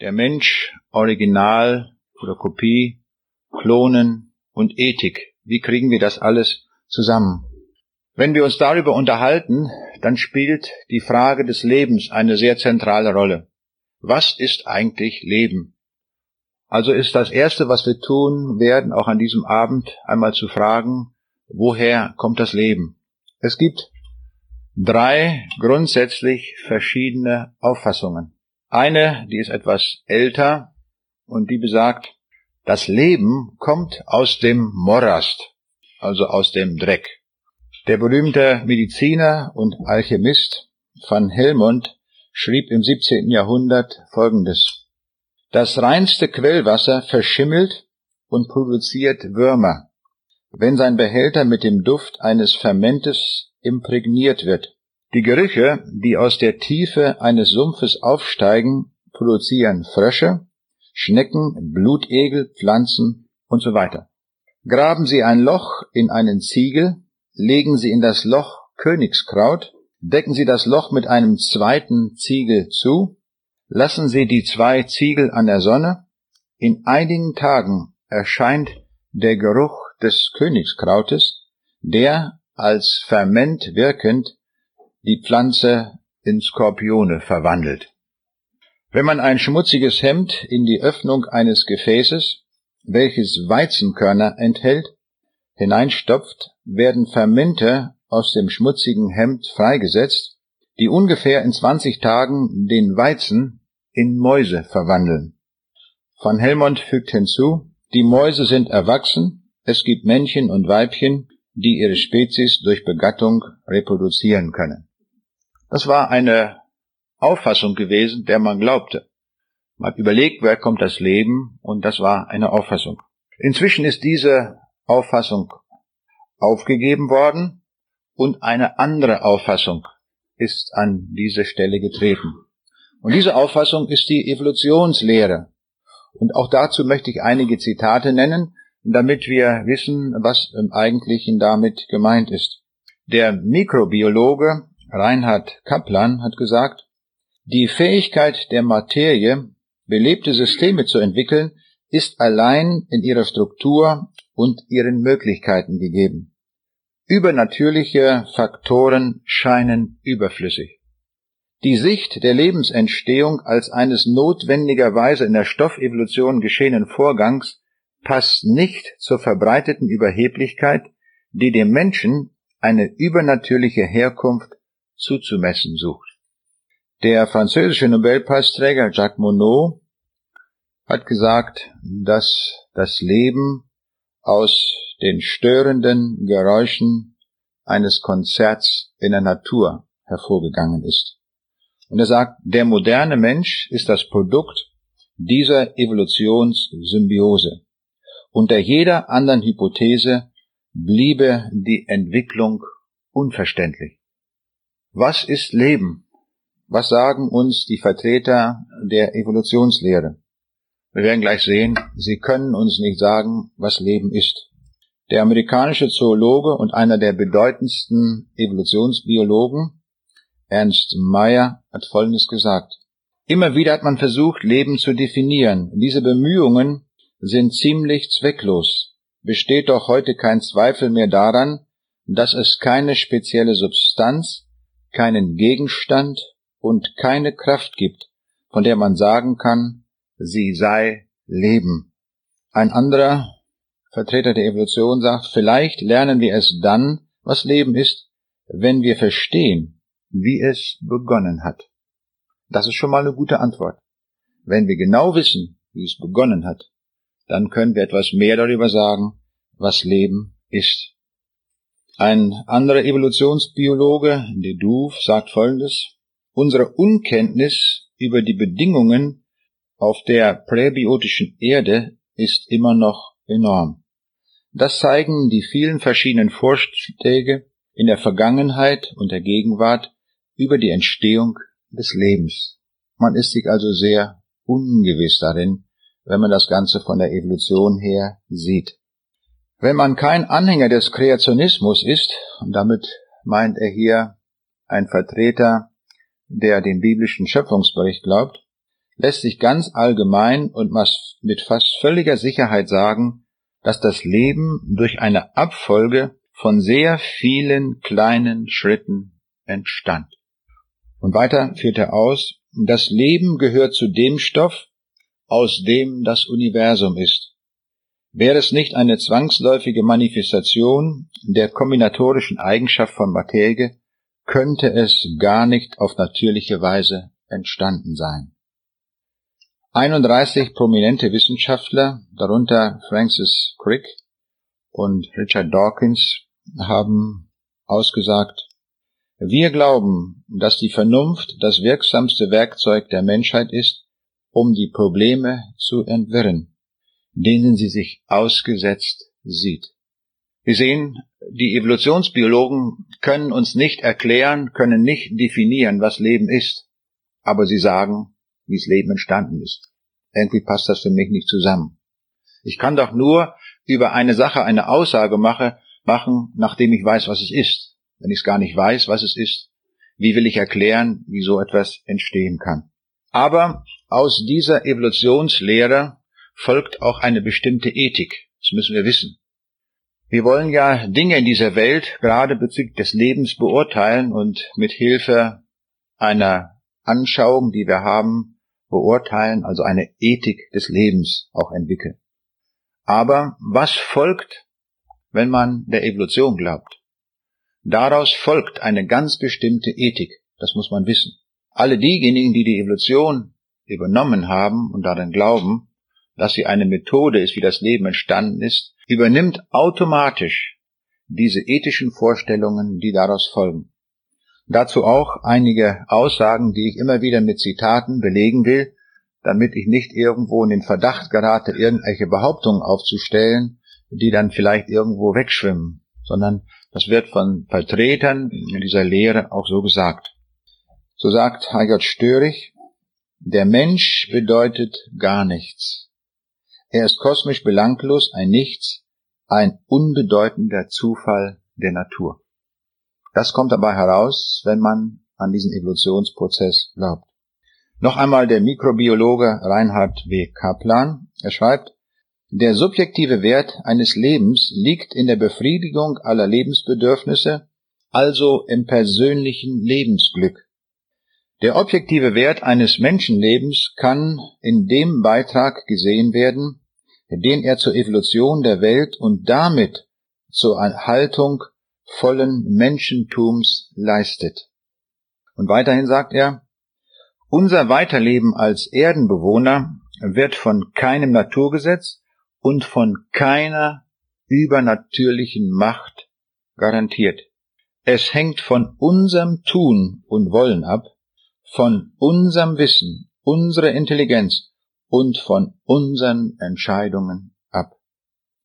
Der Mensch, Original oder Kopie, Klonen und Ethik. Wie kriegen wir das alles zusammen? Wenn wir uns darüber unterhalten, dann spielt die Frage des Lebens eine sehr zentrale Rolle. Was ist eigentlich Leben? Also ist das Erste, was wir tun werden, auch an diesem Abend einmal zu fragen, woher kommt das Leben? Es gibt drei grundsätzlich verschiedene Auffassungen. Eine, die ist etwas älter und die besagt, das Leben kommt aus dem Morast, also aus dem Dreck. Der berühmte Mediziner und Alchemist van Helmont schrieb im 17. Jahrhundert Folgendes. Das reinste Quellwasser verschimmelt und produziert Würmer, wenn sein Behälter mit dem Duft eines Fermentes imprägniert wird. Die Gerüche, die aus der Tiefe eines Sumpfes aufsteigen, produzieren Frösche, Schnecken, Blutegel, Pflanzen und so weiter. Graben Sie ein Loch in einen Ziegel, legen Sie in das Loch Königskraut, decken Sie das Loch mit einem zweiten Ziegel zu, lassen Sie die zwei Ziegel an der Sonne, in einigen Tagen erscheint der Geruch des Königskrautes, der als Ferment wirkend die Pflanze in Skorpione verwandelt. Wenn man ein schmutziges Hemd in die Öffnung eines Gefäßes, welches Weizenkörner enthält, hineinstopft, werden Fermente aus dem schmutzigen Hemd freigesetzt, die ungefähr in 20 Tagen den Weizen in Mäuse verwandeln. Van Helmont fügt hinzu, die Mäuse sind erwachsen, es gibt Männchen und Weibchen, die ihre Spezies durch Begattung reproduzieren können. Das war eine Auffassung gewesen, der man glaubte. Man hat überlegt, wer kommt das Leben, und das war eine Auffassung. Inzwischen ist diese Auffassung aufgegeben worden und eine andere Auffassung ist an diese Stelle getreten. Und diese Auffassung ist die Evolutionslehre. Und auch dazu möchte ich einige Zitate nennen, damit wir wissen, was im Eigentlichen damit gemeint ist. Der Mikrobiologe Reinhard Kaplan hat gesagt, die Fähigkeit der Materie, belebte Systeme zu entwickeln, ist allein in ihrer Struktur und ihren Möglichkeiten gegeben. Übernatürliche Faktoren scheinen überflüssig. Die Sicht der Lebensentstehung als eines notwendigerweise in der Stoffevolution geschehenen Vorgangs passt nicht zur verbreiteten Überheblichkeit, die dem Menschen eine übernatürliche Herkunft zuzumessen sucht. Der französische Nobelpreisträger Jacques Monod hat gesagt, dass das Leben aus den störenden Geräuschen eines Konzerts in der Natur hervorgegangen ist. Und er sagt, der moderne Mensch ist das Produkt dieser Evolutionssymbiose. Unter jeder anderen Hypothese bliebe die Entwicklung unverständlich. Was ist Leben? Was sagen uns die Vertreter der Evolutionslehre? Wir werden gleich sehen, sie können uns nicht sagen, was Leben ist. Der amerikanische Zoologe und einer der bedeutendsten Evolutionsbiologen, Ernst Meyer, hat Folgendes gesagt. Immer wieder hat man versucht, Leben zu definieren. Diese Bemühungen sind ziemlich zwecklos. Besteht doch heute kein Zweifel mehr daran, dass es keine spezielle Substanz, keinen Gegenstand und keine Kraft gibt, von der man sagen kann, sie sei Leben. Ein anderer Vertreter der Evolution sagt, vielleicht lernen wir es dann, was Leben ist, wenn wir verstehen, wie es begonnen hat. Das ist schon mal eine gute Antwort. Wenn wir genau wissen, wie es begonnen hat, dann können wir etwas mehr darüber sagen, was Leben ist. Ein anderer Evolutionsbiologe, Dedouv, sagt Folgendes. Unsere Unkenntnis über die Bedingungen auf der präbiotischen Erde ist immer noch enorm. Das zeigen die vielen verschiedenen Vorschläge in der Vergangenheit und der Gegenwart über die Entstehung des Lebens. Man ist sich also sehr ungewiss darin, wenn man das Ganze von der Evolution her sieht. Wenn man kein Anhänger des Kreationismus ist, und damit meint er hier ein Vertreter, der den biblischen Schöpfungsbericht glaubt, lässt sich ganz allgemein und mit fast völliger Sicherheit sagen, dass das Leben durch eine Abfolge von sehr vielen kleinen Schritten entstand. Und weiter führt er aus, das Leben gehört zu dem Stoff, aus dem das Universum ist. Wäre es nicht eine zwangsläufige Manifestation der kombinatorischen Eigenschaft von Materie, könnte es gar nicht auf natürliche Weise entstanden sein. 31 prominente Wissenschaftler, darunter Francis Crick und Richard Dawkins, haben ausgesagt, wir glauben, dass die Vernunft das wirksamste Werkzeug der Menschheit ist, um die Probleme zu entwirren, denen sie sich ausgesetzt sieht. Wir sehen, die Evolutionsbiologen können uns nicht erklären, können nicht definieren, was Leben ist, aber sie sagen, wie das Leben entstanden ist. Irgendwie passt das für mich nicht zusammen. Ich kann doch nur über eine Sache eine Aussage mache, machen, nachdem ich weiß, was es ist. Wenn ich es gar nicht weiß, was es ist, wie will ich erklären, wie so etwas entstehen kann? Aber aus dieser Evolutionslehre folgt auch eine bestimmte Ethik. Das müssen wir wissen. Wir wollen ja Dinge in dieser Welt gerade bezüglich des Lebens beurteilen und mit Hilfe einer Anschauung, die wir haben, beurteilen, also eine Ethik des Lebens auch entwickeln. Aber was folgt, wenn man der Evolution glaubt? Daraus folgt eine ganz bestimmte Ethik, das muss man wissen. Alle diejenigen, die die Evolution übernommen haben und darin glauben, dass sie eine Methode ist, wie das Leben entstanden ist, übernimmt automatisch diese ethischen Vorstellungen, die daraus folgen. Dazu auch einige Aussagen, die ich immer wieder mit Zitaten belegen will, damit ich nicht irgendwo in den Verdacht gerate, irgendwelche Behauptungen aufzustellen, die dann vielleicht irgendwo wegschwimmen, sondern das wird von Vertretern dieser Lehre auch so gesagt. So sagt Heigert Störig, der Mensch bedeutet gar nichts. Er ist kosmisch belanglos, ein Nichts, ein unbedeutender Zufall der Natur. Das kommt dabei heraus, wenn man an diesen Evolutionsprozess glaubt. Noch einmal der Mikrobiologe Reinhard W. Kaplan. Er schreibt, der subjektive Wert eines Lebens liegt in der Befriedigung aller Lebensbedürfnisse, also im persönlichen Lebensglück. Der objektive Wert eines Menschenlebens kann in dem Beitrag gesehen werden, den er zur Evolution der Welt und damit zur Erhaltung vollen Menschentums leistet. Und weiterhin sagt er, unser Weiterleben als Erdenbewohner wird von keinem Naturgesetz, und von keiner übernatürlichen Macht garantiert. Es hängt von unserem Tun und Wollen ab, von unserem Wissen, unserer Intelligenz und von unseren Entscheidungen ab.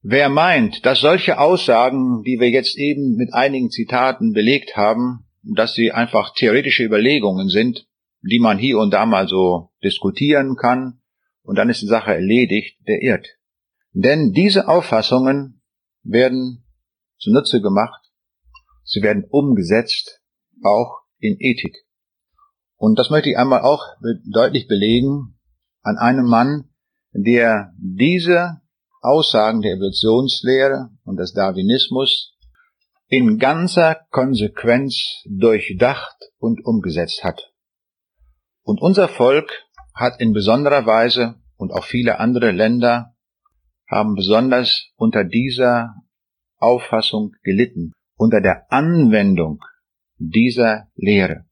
Wer meint, dass solche Aussagen, die wir jetzt eben mit einigen Zitaten belegt haben, dass sie einfach theoretische Überlegungen sind, die man hier und da mal so diskutieren kann, und dann ist die Sache erledigt, der irrt. Denn diese Auffassungen werden zunutze gemacht, sie werden umgesetzt, auch in Ethik. Und das möchte ich einmal auch deutlich belegen an einem Mann, der diese Aussagen der Evolutionslehre und des Darwinismus in ganzer Konsequenz durchdacht und umgesetzt hat. Und unser Volk hat in besonderer Weise und auch viele andere Länder haben besonders unter dieser Auffassung gelitten, unter der Anwendung dieser Lehre.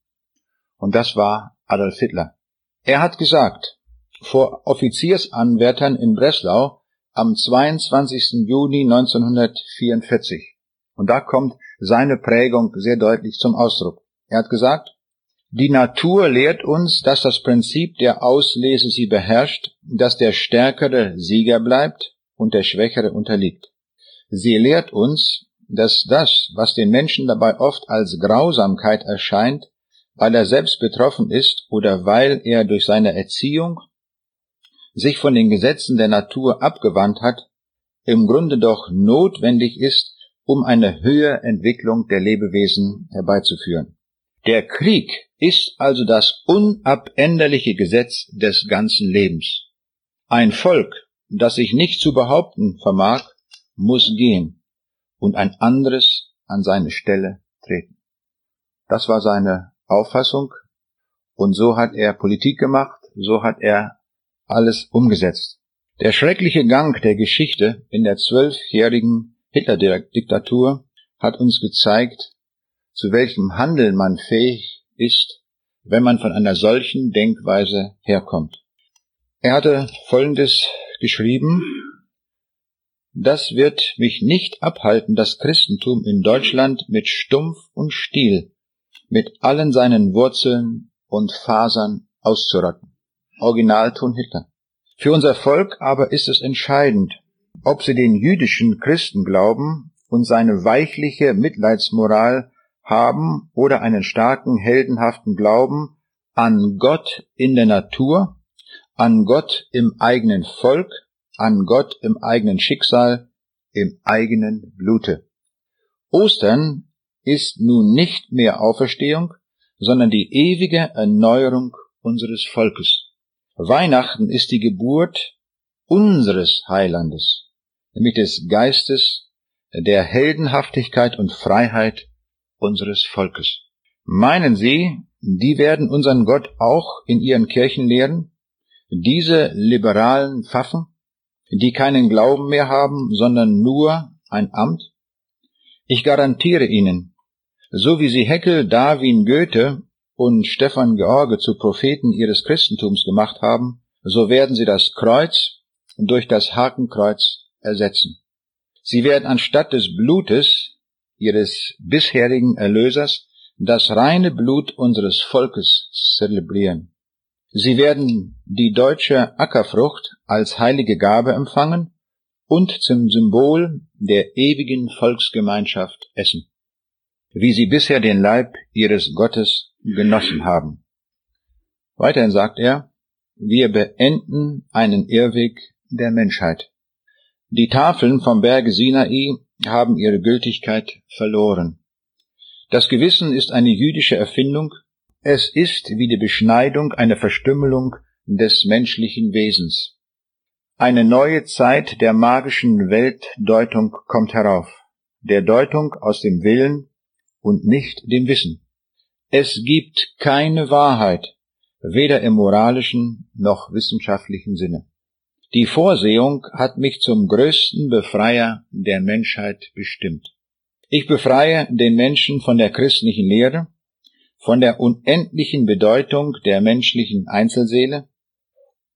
Und das war Adolf Hitler. Er hat gesagt, vor Offiziersanwärtern in Breslau am 22. Juni 1944. Und da kommt seine Prägung sehr deutlich zum Ausdruck. Er hat gesagt, die Natur lehrt uns, dass das Prinzip der Auslese sie beherrscht, dass der Stärkere Sieger bleibt und der Schwächere unterliegt. Sie lehrt uns, dass das, was den Menschen dabei oft als Grausamkeit erscheint, weil er selbst betroffen ist oder weil er durch seine Erziehung sich von den Gesetzen der Natur abgewandt hat, im Grunde doch notwendig ist, um eine höhere Entwicklung der Lebewesen herbeizuführen. Der Krieg ist also das unabänderliche Gesetz des ganzen Lebens. Ein Volk, das sich nicht zu behaupten vermag, muss gehen und ein anderes an seine Stelle treten. Das war seine Auffassung und so hat er Politik gemacht, so hat er alles umgesetzt. Der schreckliche Gang der Geschichte in der zwölfjährigen Hitler-Diktatur hat uns gezeigt, zu welchem Handeln man fähig ist, wenn man von einer solchen Denkweise herkommt. Er hatte Folgendes geschrieben, das wird mich nicht abhalten, das Christentum in Deutschland mit Stumpf und Stiel, mit allen seinen Wurzeln und Fasern auszurotten. Originalton Hitler. Für unser Volk aber ist es entscheidend, ob sie den jüdischen Christen glauben und seine weichliche Mitleidsmoral haben oder einen starken, heldenhaften Glauben an Gott in der Natur, an Gott im eigenen Volk, an Gott im eigenen Schicksal, im eigenen Blute. Ostern ist nun nicht mehr Auferstehung, sondern die ewige Erneuerung unseres Volkes. Weihnachten ist die Geburt unseres Heilandes, nämlich des Geistes der Heldenhaftigkeit und Freiheit unseres Volkes. Meinen Sie, die werden unseren Gott auch in ihren Kirchen lehren? Diese liberalen Pfaffen, die keinen Glauben mehr haben, sondern nur ein Amt? Ich garantiere Ihnen, so wie Sie Heckel, Darwin, Goethe und Stefan George zu Propheten ihres Christentums gemacht haben, so werden sie das Kreuz durch das Hakenkreuz ersetzen. Sie werden anstatt des Blutes ihres bisherigen Erlösers das reine Blut unseres Volkes zelebrieren. Sie werden die deutsche Ackerfrucht als heilige Gabe empfangen und zum Symbol der ewigen Volksgemeinschaft essen, wie sie bisher den Leib ihres Gottes genossen haben. Weiterhin sagt er, wir beenden einen Irrweg der Menschheit. Die Tafeln vom Berge Sinai haben ihre Gültigkeit verloren. Das Gewissen ist eine jüdische Erfindung, es ist wie die Beschneidung eine Verstümmelung des menschlichen Wesens. Eine neue Zeit der magischen Weltdeutung kommt herauf, der Deutung aus dem Willen und nicht dem Wissen. Es gibt keine Wahrheit, weder im moralischen noch wissenschaftlichen Sinne. Die Vorsehung hat mich zum größten Befreier der Menschheit bestimmt. Ich befreie den Menschen von der christlichen Lehre, von der unendlichen Bedeutung der menschlichen Einzelseele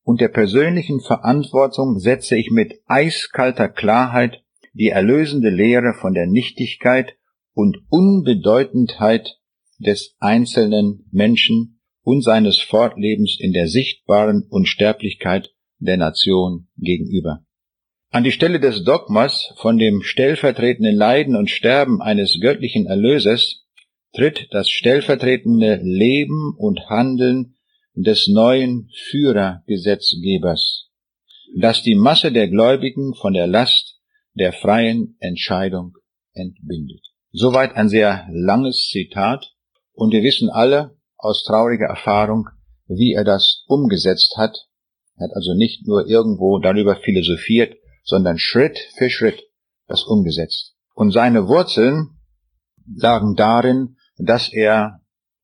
und der persönlichen Verantwortung setze ich mit eiskalter Klarheit die erlösende Lehre von der Nichtigkeit und Unbedeutendheit des einzelnen Menschen und seines Fortlebens in der sichtbaren Unsterblichkeit der Nation gegenüber. An die Stelle des Dogmas von dem stellvertretenden Leiden und Sterben eines göttlichen Erlösers tritt das stellvertretende Leben und Handeln des neuen Führergesetzgebers, das die Masse der Gläubigen von der Last der freien Entscheidung entbindet. Soweit ein sehr langes Zitat, und wir wissen alle aus trauriger Erfahrung, wie er das umgesetzt hat er hat also nicht nur irgendwo darüber philosophiert, sondern Schritt für Schritt das umgesetzt. Und seine Wurzeln lagen darin, dass er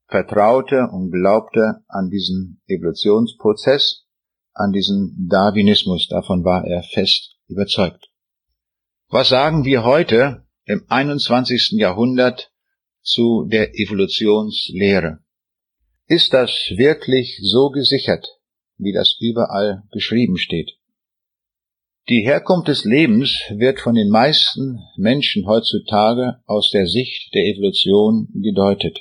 vertraute und glaubte an diesen Evolutionsprozess, an diesen Darwinismus, davon war er fest überzeugt. Was sagen wir heute im 21. Jahrhundert zu der Evolutionslehre? Ist das wirklich so gesichert, wie das überall geschrieben steht. Die Herkunft des Lebens wird von den meisten Menschen heutzutage aus der Sicht der Evolution gedeutet.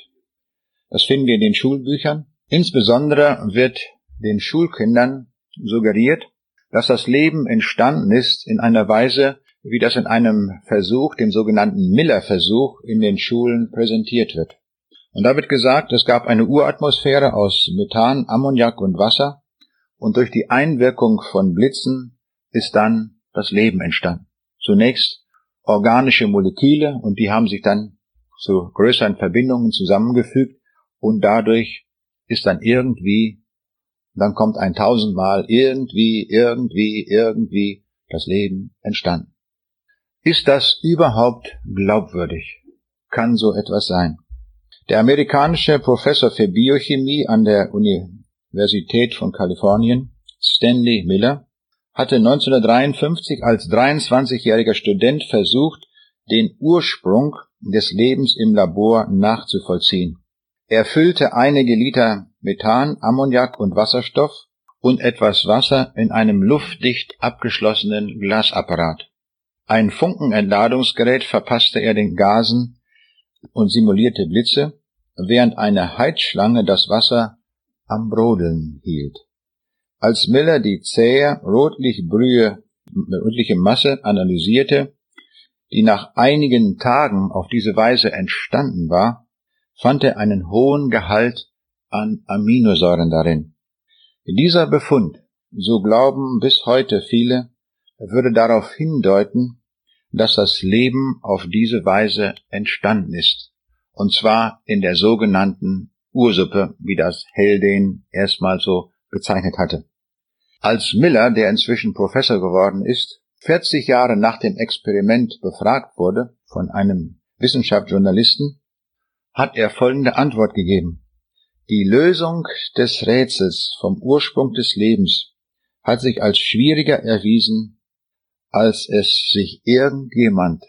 Das finden wir in den Schulbüchern. Insbesondere wird den Schulkindern suggeriert, dass das Leben entstanden ist in einer Weise, wie das in einem Versuch, dem sogenannten Miller-Versuch, in den Schulen präsentiert wird. Und da wird gesagt, es gab eine Uratmosphäre aus Methan, Ammoniak und Wasser, und durch die Einwirkung von Blitzen ist dann das Leben entstanden. Zunächst organische Moleküle und die haben sich dann zu größeren Verbindungen zusammengefügt und dadurch ist dann irgendwie, dann kommt ein tausendmal irgendwie, irgendwie, irgendwie das Leben entstanden. Ist das überhaupt glaubwürdig? Kann so etwas sein? Der amerikanische Professor für Biochemie an der Universität von Kalifornien, Stanley Miller, hatte 1953 als 23-jähriger Student versucht, den Ursprung des Lebens im Labor nachzuvollziehen. Er füllte einige Liter Methan, Ammoniak und Wasserstoff und etwas Wasser in einem luftdicht abgeschlossenen Glasapparat. Ein Funkenentladungsgerät verpasste er den Gasen und simulierte Blitze, während eine Heizschlange das Wasser am Brodeln hielt. Als Miller die zähe, rotlich-brühe, rötliche Masse analysierte, die nach einigen Tagen auf diese Weise entstanden war, fand er einen hohen Gehalt an Aminosäuren darin. Dieser Befund, so glauben bis heute viele, würde darauf hindeuten, dass das Leben auf diese Weise entstanden ist, und zwar in der sogenannten Ursuppe, wie das Haldane erstmal so bezeichnet hatte. Als Miller, der inzwischen Professor geworden ist, 40 Jahre nach dem Experiment befragt wurde von einem Wissenschaftsjournalisten, hat er folgende Antwort gegeben. Die Lösung des Rätsels vom Ursprung des Lebens hat sich als schwieriger erwiesen, als es sich irgendjemand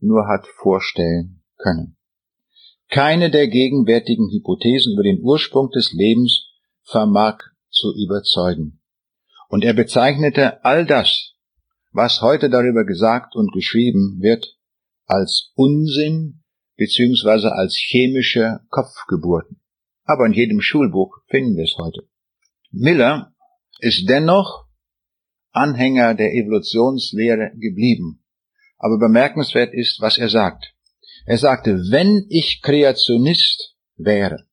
nur hat vorstellen können. Keine der gegenwärtigen Hypothesen über den Ursprung des Lebens vermag zu überzeugen. Und er bezeichnete all das, was heute darüber gesagt und geschrieben wird, als Unsinn beziehungsweise als chemische Kopfgeburten. Aber in jedem Schulbuch finden wir es heute. Miller ist dennoch Anhänger der Evolutionslehre geblieben. Aber bemerkenswert ist, was er sagt. Er sagte, wenn ich Kreationist wäre,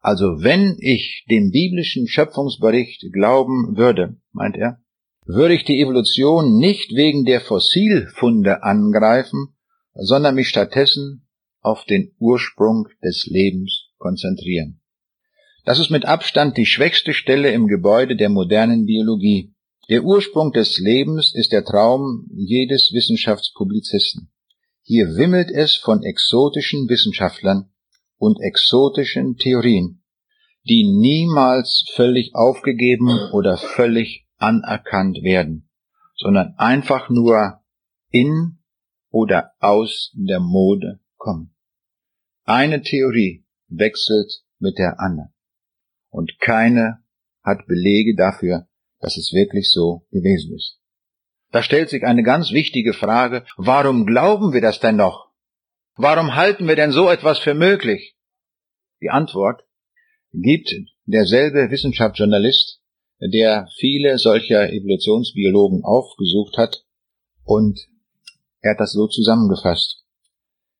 also wenn ich dem biblischen Schöpfungsbericht glauben würde, meint er, würde ich die Evolution nicht wegen der Fossilfunde angreifen, sondern mich stattdessen auf den Ursprung des Lebens konzentrieren. Das ist mit Abstand die schwächste Stelle im Gebäude der modernen Biologie. Der Ursprung des Lebens ist der Traum jedes Wissenschaftspublizisten. Hier wimmelt es von exotischen Wissenschaftlern, und exotischen Theorien, die niemals völlig aufgegeben oder völlig anerkannt werden, sondern einfach nur in oder aus der Mode kommen. Eine Theorie wechselt mit der anderen und keine hat Belege dafür, dass es wirklich so gewesen ist. Da stellt sich eine ganz wichtige Frage, warum glauben wir das denn noch? Warum halten wir denn so etwas für möglich? Die Antwort gibt derselbe Wissenschaftsjournalist, der viele solcher Evolutionsbiologen aufgesucht hat, und er hat das so zusammengefasst.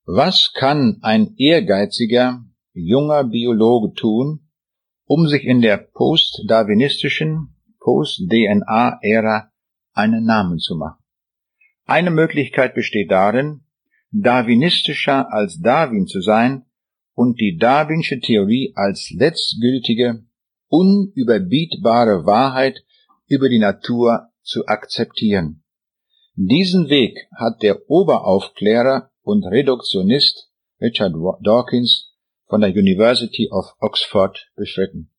Was kann ein ehrgeiziger, junger Biologe tun, um sich in der post-darwinistischen, post-DNA-Ära einen Namen zu machen? Eine Möglichkeit besteht darin, darwinistischer als Darwin zu sein und die Darwinsche Theorie als letztgültige, unüberbietbare Wahrheit über die Natur zu akzeptieren. Diesen Weg hat der Oberaufklärer und Reduktionist Richard Dawkins von der University of Oxford beschritten.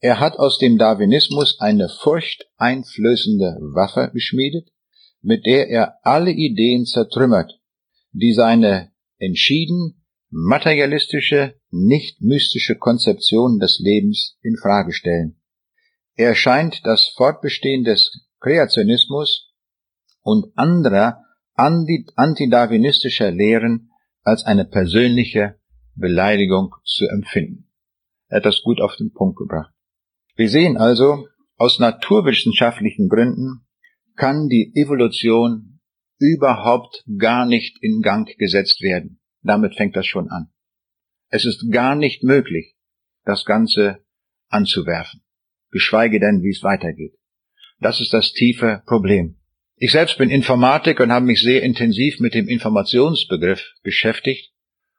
Er hat aus dem Darwinismus eine furchteinflößende Waffe geschmiedet, mit der er alle Ideen zertrümmert, die seine entschieden materialistische, nicht mystische Konzeption des Lebens in Frage stellen. Er scheint das Fortbestehen des Kreationismus und anderer antidarwinistischer Lehren als eine persönliche Beleidigung zu empfinden. Er hat das gut auf den Punkt gebracht. Wir sehen also, aus naturwissenschaftlichen Gründen kann die Evolution überhaupt gar nicht in Gang gesetzt werden. Damit fängt das schon an. Es ist gar nicht möglich, das Ganze anzuwerfen, geschweige denn, wie es weitergeht. Das ist das tiefe Problem. Ich selbst bin Informatik und habe mich sehr intensiv mit dem Informationsbegriff beschäftigt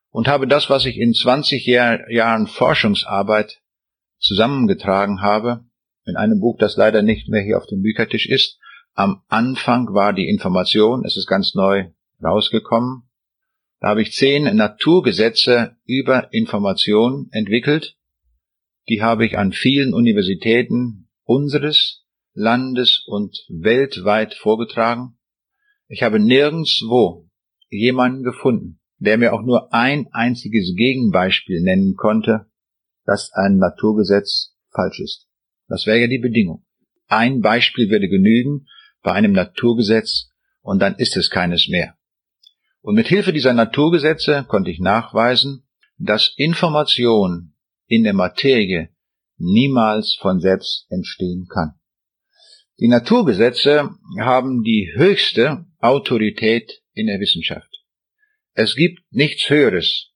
und habe das, was ich in 20 Jahr, Jahren Forschungsarbeit zusammengetragen habe, in einem Buch, das leider nicht mehr hier auf dem Büchertisch ist. Am Anfang war die Information, es ist ganz neu rausgekommen. Da habe ich zehn Naturgesetze über Information entwickelt. Die habe ich an vielen Universitäten unseres Landes und weltweit vorgetragen. Ich habe nirgendswo jemanden gefunden, der mir auch nur ein einziges Gegenbeispiel nennen konnte, dass ein Naturgesetz falsch ist. Das wäre ja die Bedingung. Ein Beispiel würde genügen bei einem Naturgesetz und dann ist es keines mehr. Und mit Hilfe dieser Naturgesetze konnte ich nachweisen, dass Information in der Materie niemals von selbst entstehen kann. Die Naturgesetze haben die höchste Autorität in der Wissenschaft. Es gibt nichts Höheres.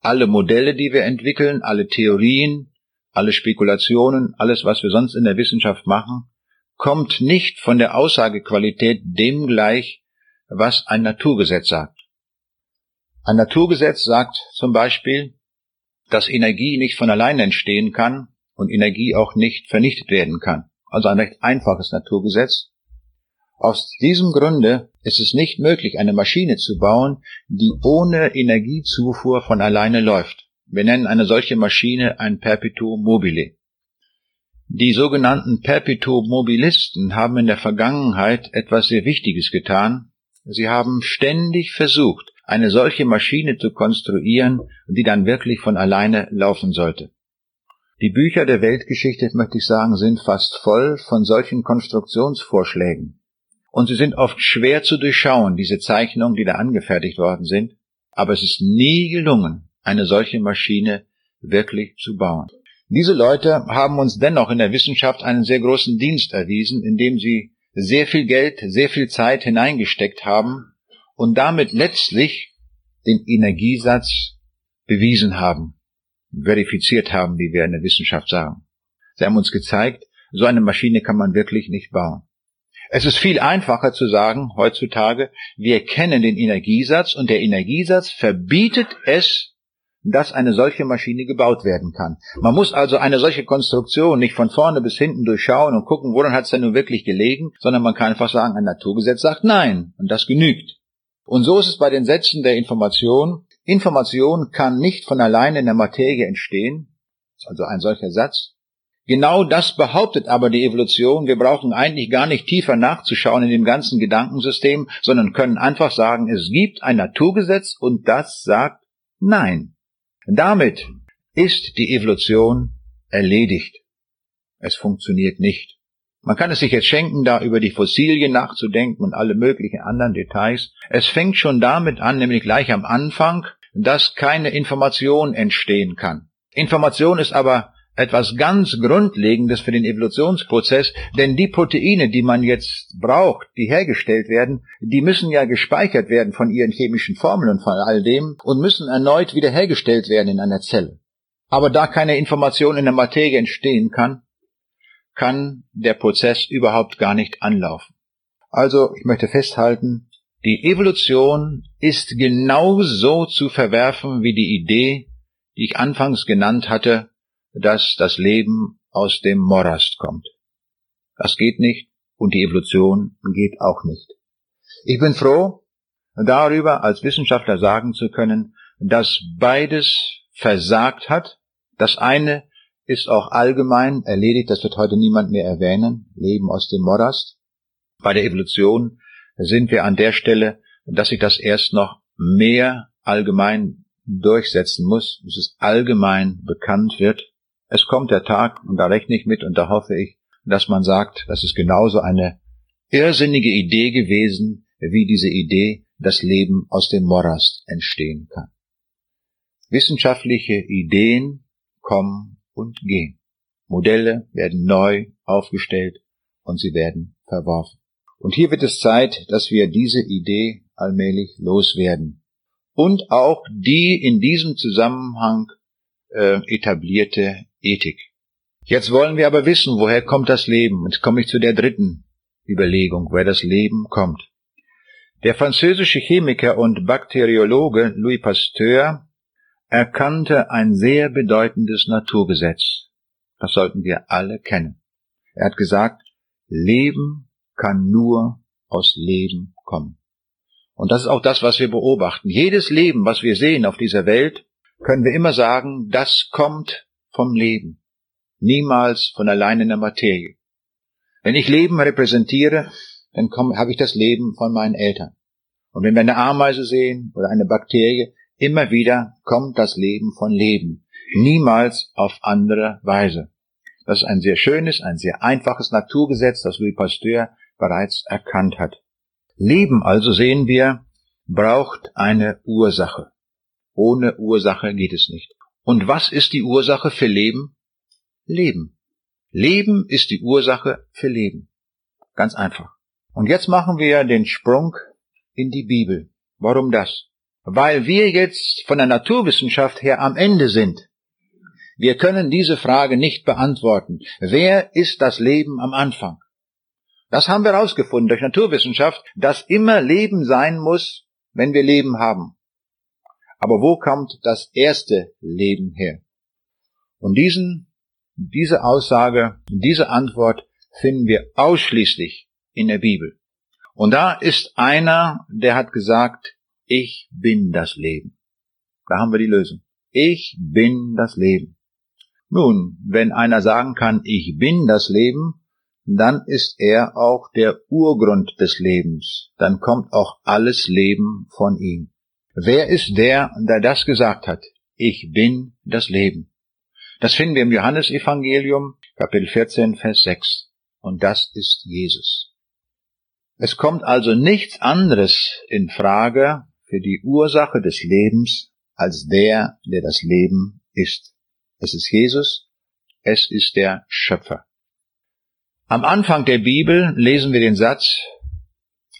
Alle Modelle, die wir entwickeln, alle Theorien, alle Spekulationen, alles, was wir sonst in der Wissenschaft machen, kommt nicht von der Aussagequalität dem gleich, was ein Naturgesetz sagt. Ein Naturgesetz sagt zum Beispiel, dass Energie nicht von allein entstehen kann und Energie auch nicht vernichtet werden kann. Also ein recht einfaches Naturgesetz. Aus diesem Grunde ist es nicht möglich, eine Maschine zu bauen, die ohne Energiezufuhr von alleine läuft. Wir nennen eine solche Maschine ein Perpetuum mobile. Die sogenannten Perpetuum mobilisten haben in der Vergangenheit etwas sehr Wichtiges getan. Sie haben ständig versucht, eine solche Maschine zu konstruieren, die dann wirklich von alleine laufen sollte. Die Bücher der Weltgeschichte, möchte ich sagen, sind fast voll von solchen Konstruktionsvorschlägen. Und sie sind oft schwer zu durchschauen, diese Zeichnungen, die da angefertigt worden sind. Aber es ist nie gelungen, eine solche Maschine wirklich zu bauen. Diese Leute haben uns dennoch in der Wissenschaft einen sehr großen Dienst erwiesen, indem sie sehr viel Geld, sehr viel Zeit hineingesteckt haben und damit letztlich den Energiesatz bewiesen haben, verifiziert haben, wie wir in der Wissenschaft sagen. Sie haben uns gezeigt, so eine Maschine kann man wirklich nicht bauen. Es ist viel einfacher zu sagen heutzutage, wir kennen den Energiesatz und der Energiesatz verbietet es, dass eine solche Maschine gebaut werden kann. Man muss also eine solche Konstruktion nicht von vorne bis hinten durchschauen und gucken, woran hat es denn nun wirklich gelegen, sondern man kann einfach sagen, ein Naturgesetz sagt nein und das genügt. Und so ist es bei den Sätzen der Information. Information kann nicht von alleine in der Materie entstehen, also ein solcher Satz, Genau das behauptet aber die Evolution. Wir brauchen eigentlich gar nicht tiefer nachzuschauen in dem ganzen Gedankensystem, sondern können einfach sagen, es gibt ein Naturgesetz und das sagt Nein. Damit ist die Evolution erledigt. Es funktioniert nicht. Man kann es sich jetzt schenken, da über die Fossilien nachzudenken und alle möglichen anderen Details. Es fängt schon damit an, nämlich gleich am Anfang, dass keine Information entstehen kann. Information ist aber etwas ganz Grundlegendes für den Evolutionsprozess, denn die Proteine, die man jetzt braucht, die hergestellt werden, die müssen ja gespeichert werden von ihren chemischen Formeln und von all dem und müssen erneut wieder hergestellt werden in einer Zelle. Aber da keine Information in der Materie entstehen kann, kann der Prozess überhaupt gar nicht anlaufen. Also, ich möchte festhalten, die Evolution ist genauso zu verwerfen wie die Idee, die ich anfangs genannt hatte, dass das Leben aus dem Morast kommt. Das geht nicht und die Evolution geht auch nicht. Ich bin froh, darüber als Wissenschaftler sagen zu können, dass beides versagt hat. Das eine ist auch allgemein erledigt, das wird heute niemand mehr erwähnen, Leben aus dem Morast. Bei der Evolution sind wir an der Stelle, dass sich das erst noch mehr allgemein durchsetzen muss, bis es allgemein bekannt wird, es kommt der Tag, und da rechne ich mit, und da hoffe ich, dass man sagt, das ist genauso eine irrsinnige Idee gewesen, wie diese Idee, dass Leben aus dem Morast entstehen kann. Wissenschaftliche Ideen kommen und gehen. Modelle werden neu aufgestellt und sie werden verworfen. Und hier wird es Zeit, dass wir diese Idee allmählich loswerden. Und auch die in diesem Zusammenhang äh, etablierte Ethik. Jetzt wollen wir aber wissen, woher kommt das Leben? Jetzt komme ich zu der dritten Überlegung, woher das Leben kommt. Der französische Chemiker und Bakteriologe Louis Pasteur erkannte ein sehr bedeutendes Naturgesetz. Das sollten wir alle kennen. Er hat gesagt, Leben kann nur aus Leben kommen. Und das ist auch das, was wir beobachten. Jedes Leben, was wir sehen auf dieser Welt, können wir immer sagen, das kommt vom Leben. Niemals von allein in der Materie. Wenn ich Leben repräsentiere, dann habe ich das Leben von meinen Eltern. Und wenn wir eine Ameise sehen oder eine Bakterie, immer wieder kommt das Leben von Leben. Niemals auf andere Weise. Das ist ein sehr schönes, ein sehr einfaches Naturgesetz, das Louis Pasteur bereits erkannt hat. Leben also sehen wir, braucht eine Ursache. Ohne Ursache geht es nicht. Und was ist die Ursache für Leben? Leben. Leben ist die Ursache für Leben. Ganz einfach. Und jetzt machen wir den Sprung in die Bibel. Warum das? Weil wir jetzt von der Naturwissenschaft her am Ende sind. Wir können diese Frage nicht beantworten. Wer ist das Leben am Anfang? Das haben wir herausgefunden durch Naturwissenschaft, dass immer Leben sein muss, wenn wir Leben haben. Aber wo kommt das erste Leben her? Und diesen, diese Aussage, diese Antwort finden wir ausschließlich in der Bibel. Und da ist einer, der hat gesagt, ich bin das Leben. Da haben wir die Lösung. Ich bin das Leben. Nun, wenn einer sagen kann, ich bin das Leben, dann ist er auch der Urgrund des Lebens. Dann kommt auch alles Leben von ihm. Wer ist der, der das gesagt hat? Ich bin das Leben. Das finden wir im Johannesevangelium, Kapitel 14, Vers 6. Und das ist Jesus. Es kommt also nichts anderes in Frage für die Ursache des Lebens als der, der das Leben ist. Es ist Jesus, es ist der Schöpfer. Am Anfang der Bibel lesen wir den Satz,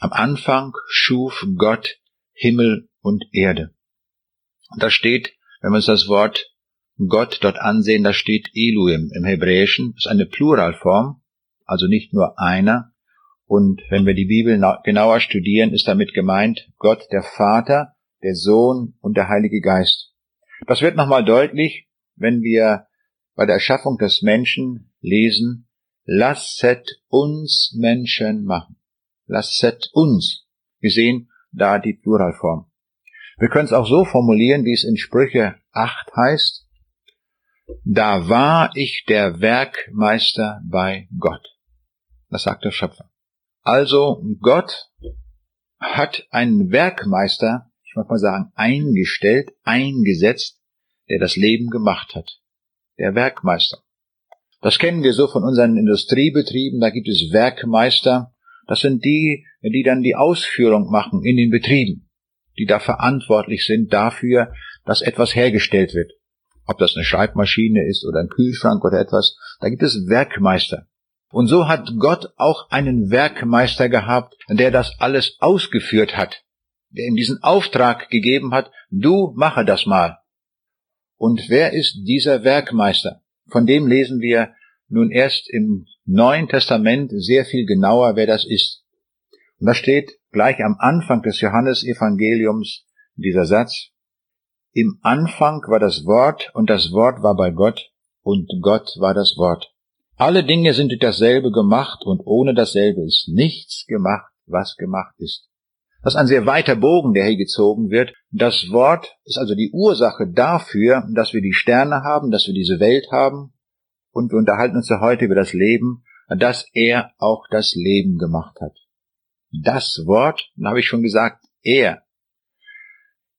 am Anfang schuf Gott Himmel und Erde. Und da steht, wenn wir uns das Wort Gott dort ansehen, da steht Elohim im Hebräischen, das ist eine Pluralform, also nicht nur einer, und wenn wir die Bibel genauer studieren, ist damit gemeint Gott der Vater, der Sohn und der Heilige Geist. Das wird nochmal deutlich, wenn wir bei der Erschaffung des Menschen lesen, lasset uns Menschen machen. Lasset uns. Wir sehen da die Pluralform. Wir können es auch so formulieren, wie es in Sprüche 8 heißt. Da war ich der Werkmeister bei Gott. Das sagt der Schöpfer. Also Gott hat einen Werkmeister, ich mag mal sagen, eingestellt, eingesetzt, der das Leben gemacht hat. Der Werkmeister. Das kennen wir so von unseren Industriebetrieben, da gibt es Werkmeister. Das sind die, die dann die Ausführung machen in den Betrieben, die da verantwortlich sind dafür, dass etwas hergestellt wird. Ob das eine Schreibmaschine ist oder ein Kühlschrank oder etwas, da gibt es Werkmeister. Und so hat Gott auch einen Werkmeister gehabt, der das alles ausgeführt hat, der ihm diesen Auftrag gegeben hat, du mache das mal. Und wer ist dieser Werkmeister? Von dem lesen wir nun erst im Neuen Testament sehr viel genauer, wer das ist. Und da steht gleich am Anfang des Johannesevangeliums dieser Satz, im Anfang war das Wort und das Wort war bei Gott und Gott war das Wort. Alle Dinge sind durch dasselbe gemacht und ohne dasselbe ist nichts gemacht, was gemacht ist. Das ist ein sehr weiter Bogen, der hier gezogen wird. Das Wort ist also die Ursache dafür, dass wir die Sterne haben, dass wir diese Welt haben. Und wir unterhalten uns ja heute über das Leben, dass er auch das Leben gemacht hat. Das Wort, dann habe ich schon gesagt, er.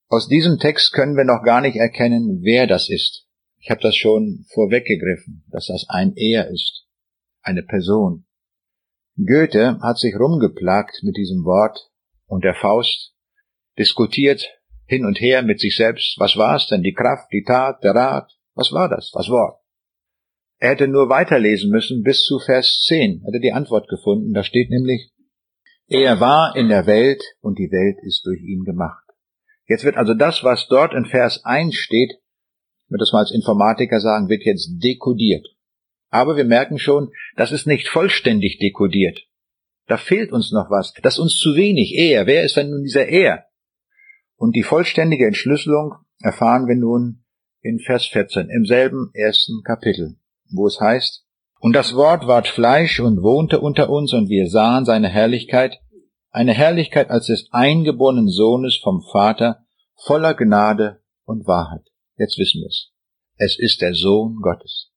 Aus diesem Text können wir noch gar nicht erkennen, wer das ist. Ich habe das schon vorweggegriffen, dass das ein Er ist, eine Person. Goethe hat sich rumgeplagt mit diesem Wort und der Faust diskutiert hin und her mit sich selbst, was war es denn, die Kraft, die Tat, der Rat, was war das, das Wort? Er hätte nur weiterlesen müssen bis zu Vers 10, hätte die Antwort gefunden, da steht nämlich, er war in der Welt und die Welt ist durch ihn gemacht. Jetzt wird also das, was dort in Vers 1 steht, ich würde das mal als Informatiker sagen, wird jetzt dekodiert. Aber wir merken schon, das ist nicht vollständig dekodiert. Da fehlt uns noch was. Das ist uns zu wenig. Er. Wer ist denn nun dieser Er? Und die vollständige Entschlüsselung erfahren wir nun in Vers 14 im selben ersten Kapitel, wo es heißt, und das Wort ward Fleisch und wohnte unter uns, und wir sahen seine Herrlichkeit, eine Herrlichkeit als des eingeborenen Sohnes vom Vater, voller Gnade und Wahrheit. Jetzt wissen wir es. Es ist der Sohn Gottes.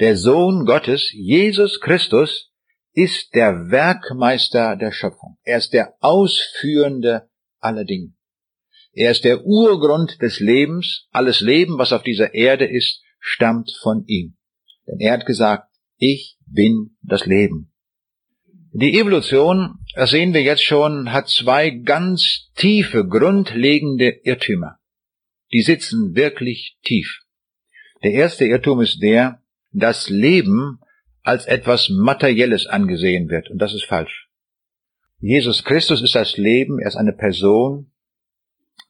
Der Sohn Gottes, Jesus Christus, ist der Werkmeister der Schöpfung. Er ist der Ausführende aller Dinge. Er ist der Urgrund des Lebens. Alles Leben, was auf dieser Erde ist, stammt von ihm. Denn er hat gesagt, ich bin das Leben. Die Evolution, das sehen wir jetzt schon, hat zwei ganz tiefe, grundlegende Irrtümer. Die sitzen wirklich tief. Der erste Irrtum ist der, dass Leben als etwas Materielles angesehen wird, und das ist falsch. Jesus Christus ist das Leben, er ist eine Person.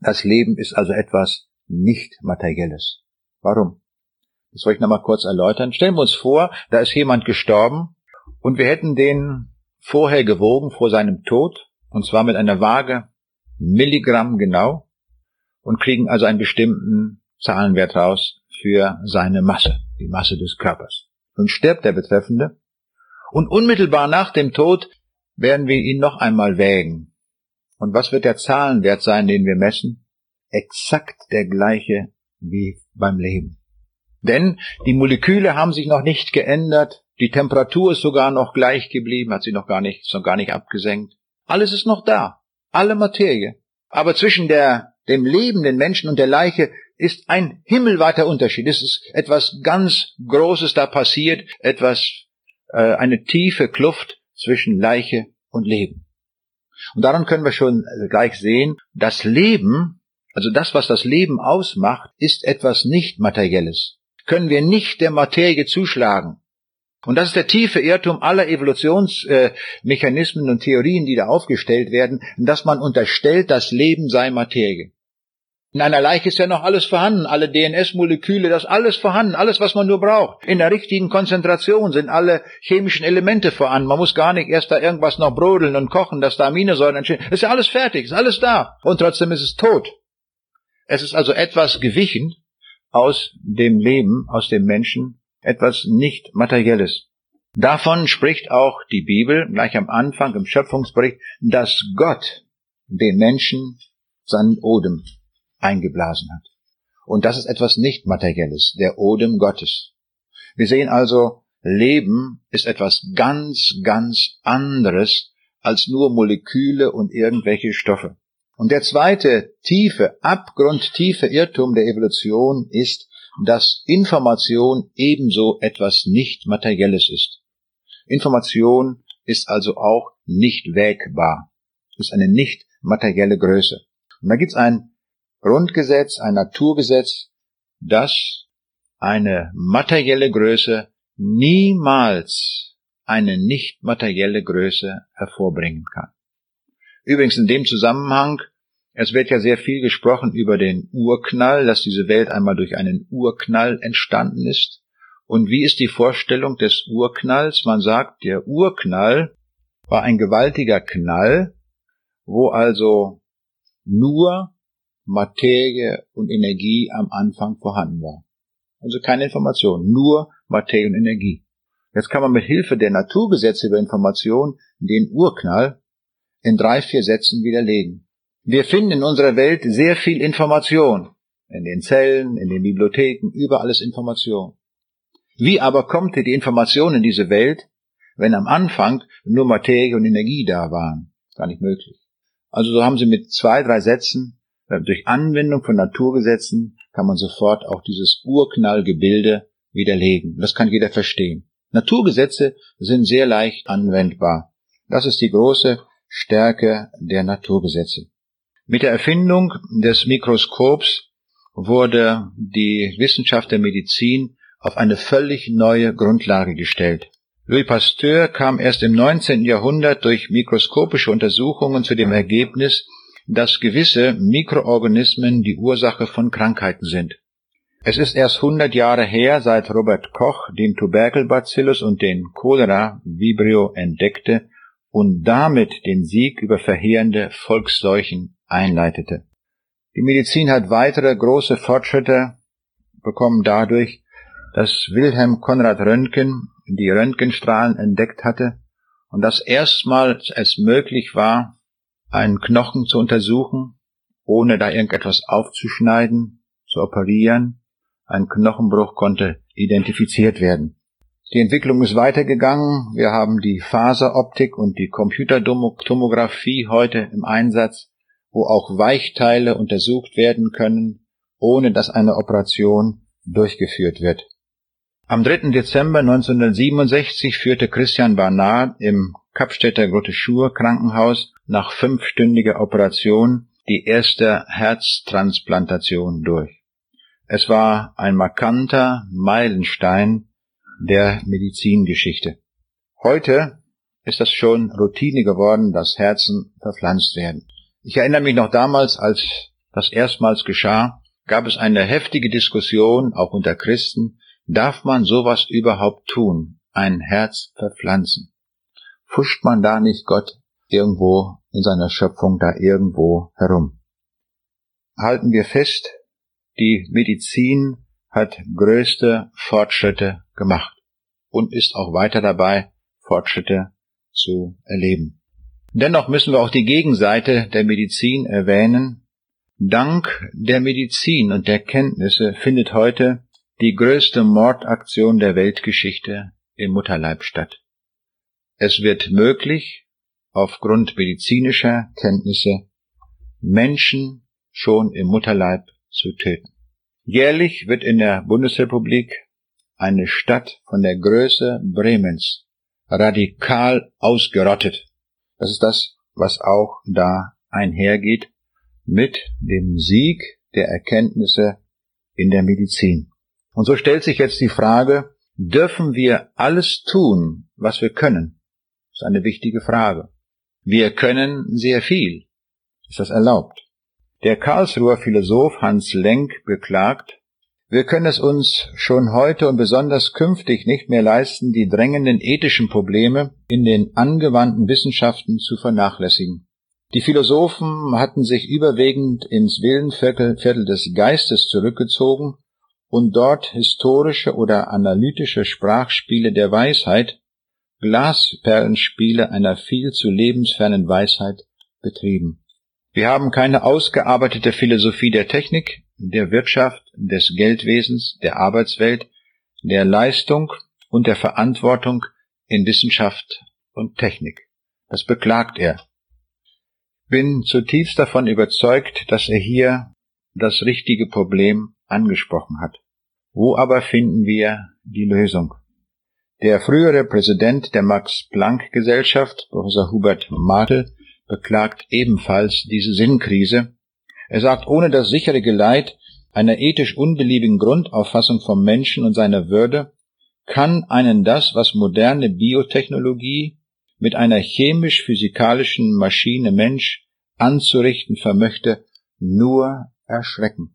Das Leben ist also etwas nicht Materielles. Warum? Das soll ich nochmal kurz erläutern. Stellen wir uns vor, da ist jemand gestorben und wir hätten den vorher gewogen vor seinem Tod, und zwar mit einer Waage Milligramm genau, und kriegen also einen bestimmten Zahlenwert raus für seine Masse, die Masse des Körpers. Nun stirbt der Betreffende, und unmittelbar nach dem Tod werden wir ihn noch einmal wägen. Und was wird der Zahlenwert sein, den wir messen? Exakt der gleiche wie beim Leben. Denn die Moleküle haben sich noch nicht geändert, die Temperatur ist sogar noch gleich geblieben, hat sich noch gar nicht, ist noch gar nicht abgesenkt. Alles ist noch da. Alle Materie. Aber zwischen der, dem lebenden Menschen und der Leiche ist ein himmelweiter Unterschied. Es ist etwas ganz Großes da passiert, etwas, äh, eine tiefe Kluft zwischen Leiche und Leben. Und daran können wir schon gleich sehen, das Leben, also das, was das Leben ausmacht, ist etwas nicht Materielles. Können wir nicht der Materie zuschlagen. Und das ist der tiefe Irrtum aller Evolutionsmechanismen äh, und Theorien, die da aufgestellt werden, dass man unterstellt, das Leben sei Materie. In einer Leiche ist ja noch alles vorhanden, alle DNS-Moleküle, das alles vorhanden, alles, was man nur braucht. In der richtigen Konzentration sind alle chemischen Elemente vorhanden. Man muss gar nicht erst da irgendwas noch brodeln und kochen, dass da Aminosäuren entstehen. Ist ja alles fertig, ist alles da. Und trotzdem ist es tot. Es ist also etwas gewichen aus dem Leben, aus dem Menschen, etwas nicht Materielles. Davon spricht auch die Bibel gleich am Anfang im Schöpfungsbericht, dass Gott den Menschen seinen Odem eingeblasen hat. Und das ist etwas nicht Materielles, der Odem Gottes. Wir sehen also, Leben ist etwas ganz, ganz anderes als nur Moleküle und irgendwelche Stoffe. Und der zweite tiefe, abgrundtiefe Irrtum der Evolution ist, dass Information ebenso etwas nicht Materielles ist. Information ist also auch nicht wägbar, ist eine nicht materielle Größe. Und da gibt es ein Grundgesetz, ein Naturgesetz, das eine materielle Größe niemals eine nicht materielle Größe hervorbringen kann. Übrigens in dem Zusammenhang es wird ja sehr viel gesprochen über den Urknall, dass diese Welt einmal durch einen Urknall entstanden ist. Und wie ist die Vorstellung des Urknalls? Man sagt, der Urknall war ein gewaltiger Knall, wo also nur Materie und Energie am Anfang vorhanden war. Also keine Information, nur Materie und Energie. Jetzt kann man mit Hilfe der Naturgesetze über Information den Urknall in drei, vier Sätzen widerlegen. Wir finden in unserer Welt sehr viel Information. In den Zellen, in den Bibliotheken, überall ist Information. Wie aber kommt die Information in diese Welt, wenn am Anfang nur Materie und Energie da waren? Gar nicht möglich. Also so haben sie mit zwei, drei Sätzen, äh, durch Anwendung von Naturgesetzen, kann man sofort auch dieses Urknallgebilde widerlegen. Das kann jeder verstehen. Naturgesetze sind sehr leicht anwendbar. Das ist die große Stärke der Naturgesetze. Mit der Erfindung des Mikroskops wurde die Wissenschaft der Medizin auf eine völlig neue Grundlage gestellt. Louis Pasteur kam erst im 19. Jahrhundert durch mikroskopische Untersuchungen zu dem Ergebnis, dass gewisse Mikroorganismen die Ursache von Krankheiten sind. Es ist erst 100 Jahre her, seit Robert Koch den Tuberkelbacillus und den Cholera Vibrio entdeckte und damit den Sieg über verheerende Volksseuchen einleitete. Die Medizin hat weitere große Fortschritte bekommen dadurch, dass Wilhelm Konrad Röntgen die Röntgenstrahlen entdeckt hatte und dass erstmals es möglich war, einen Knochen zu untersuchen, ohne da irgendetwas aufzuschneiden, zu operieren. Ein Knochenbruch konnte identifiziert werden. Die Entwicklung ist weitergegangen. Wir haben die Faseroptik und die Computertomographie heute im Einsatz, wo auch Weichteile untersucht werden können, ohne dass eine Operation durchgeführt wird. Am 3. Dezember 1967 führte Christian Barnard im Kapstädter Grote Schur Krankenhaus nach fünfstündiger Operation die erste Herztransplantation durch. Es war ein markanter Meilenstein der Medizingeschichte. Heute ist das schon Routine geworden, dass Herzen verpflanzt werden. Ich erinnere mich noch damals, als das erstmals geschah, gab es eine heftige Diskussion, auch unter Christen, darf man sowas überhaupt tun, ein Herz verpflanzen? Fuscht man da nicht Gott irgendwo in seiner Schöpfung da irgendwo herum? Halten wir fest, die Medizin hat größte Fortschritte gemacht und ist auch weiter dabei, Fortschritte zu erleben. Dennoch müssen wir auch die Gegenseite der Medizin erwähnen. Dank der Medizin und der Kenntnisse findet heute die größte Mordaktion der Weltgeschichte im Mutterleib statt. Es wird möglich, aufgrund medizinischer Kenntnisse Menschen schon im Mutterleib zu töten. Jährlich wird in der Bundesrepublik eine Stadt von der Größe Bremens radikal ausgerottet. Das ist das, was auch da einhergeht mit dem Sieg der Erkenntnisse in der Medizin. Und so stellt sich jetzt die Frage, dürfen wir alles tun, was wir können? Das ist eine wichtige Frage. Wir können sehr viel. Ist das erlaubt? Der Karlsruher Philosoph Hans Lenk beklagt, wir können es uns schon heute und besonders künftig nicht mehr leisten, die drängenden ethischen Probleme in den angewandten Wissenschaften zu vernachlässigen. Die Philosophen hatten sich überwiegend ins Willenviertel des Geistes zurückgezogen und dort historische oder analytische Sprachspiele der Weisheit, Glasperlenspiele einer viel zu lebensfernen Weisheit betrieben. Wir haben keine ausgearbeitete Philosophie der Technik, der Wirtschaft, des Geldwesens, der Arbeitswelt, der Leistung und der Verantwortung in Wissenschaft und Technik. Das beklagt er. Bin zutiefst davon überzeugt, dass er hier das richtige Problem angesprochen hat. Wo aber finden wir die Lösung? Der frühere Präsident der Max-Planck-Gesellschaft, Professor Hubert Martel, beklagt ebenfalls diese Sinnkrise. Er sagt, ohne das sichere Geleit einer ethisch unbeliebigen Grundauffassung vom Menschen und seiner Würde kann einen das, was moderne Biotechnologie mit einer chemisch-physikalischen Maschine Mensch anzurichten vermöchte, nur erschrecken.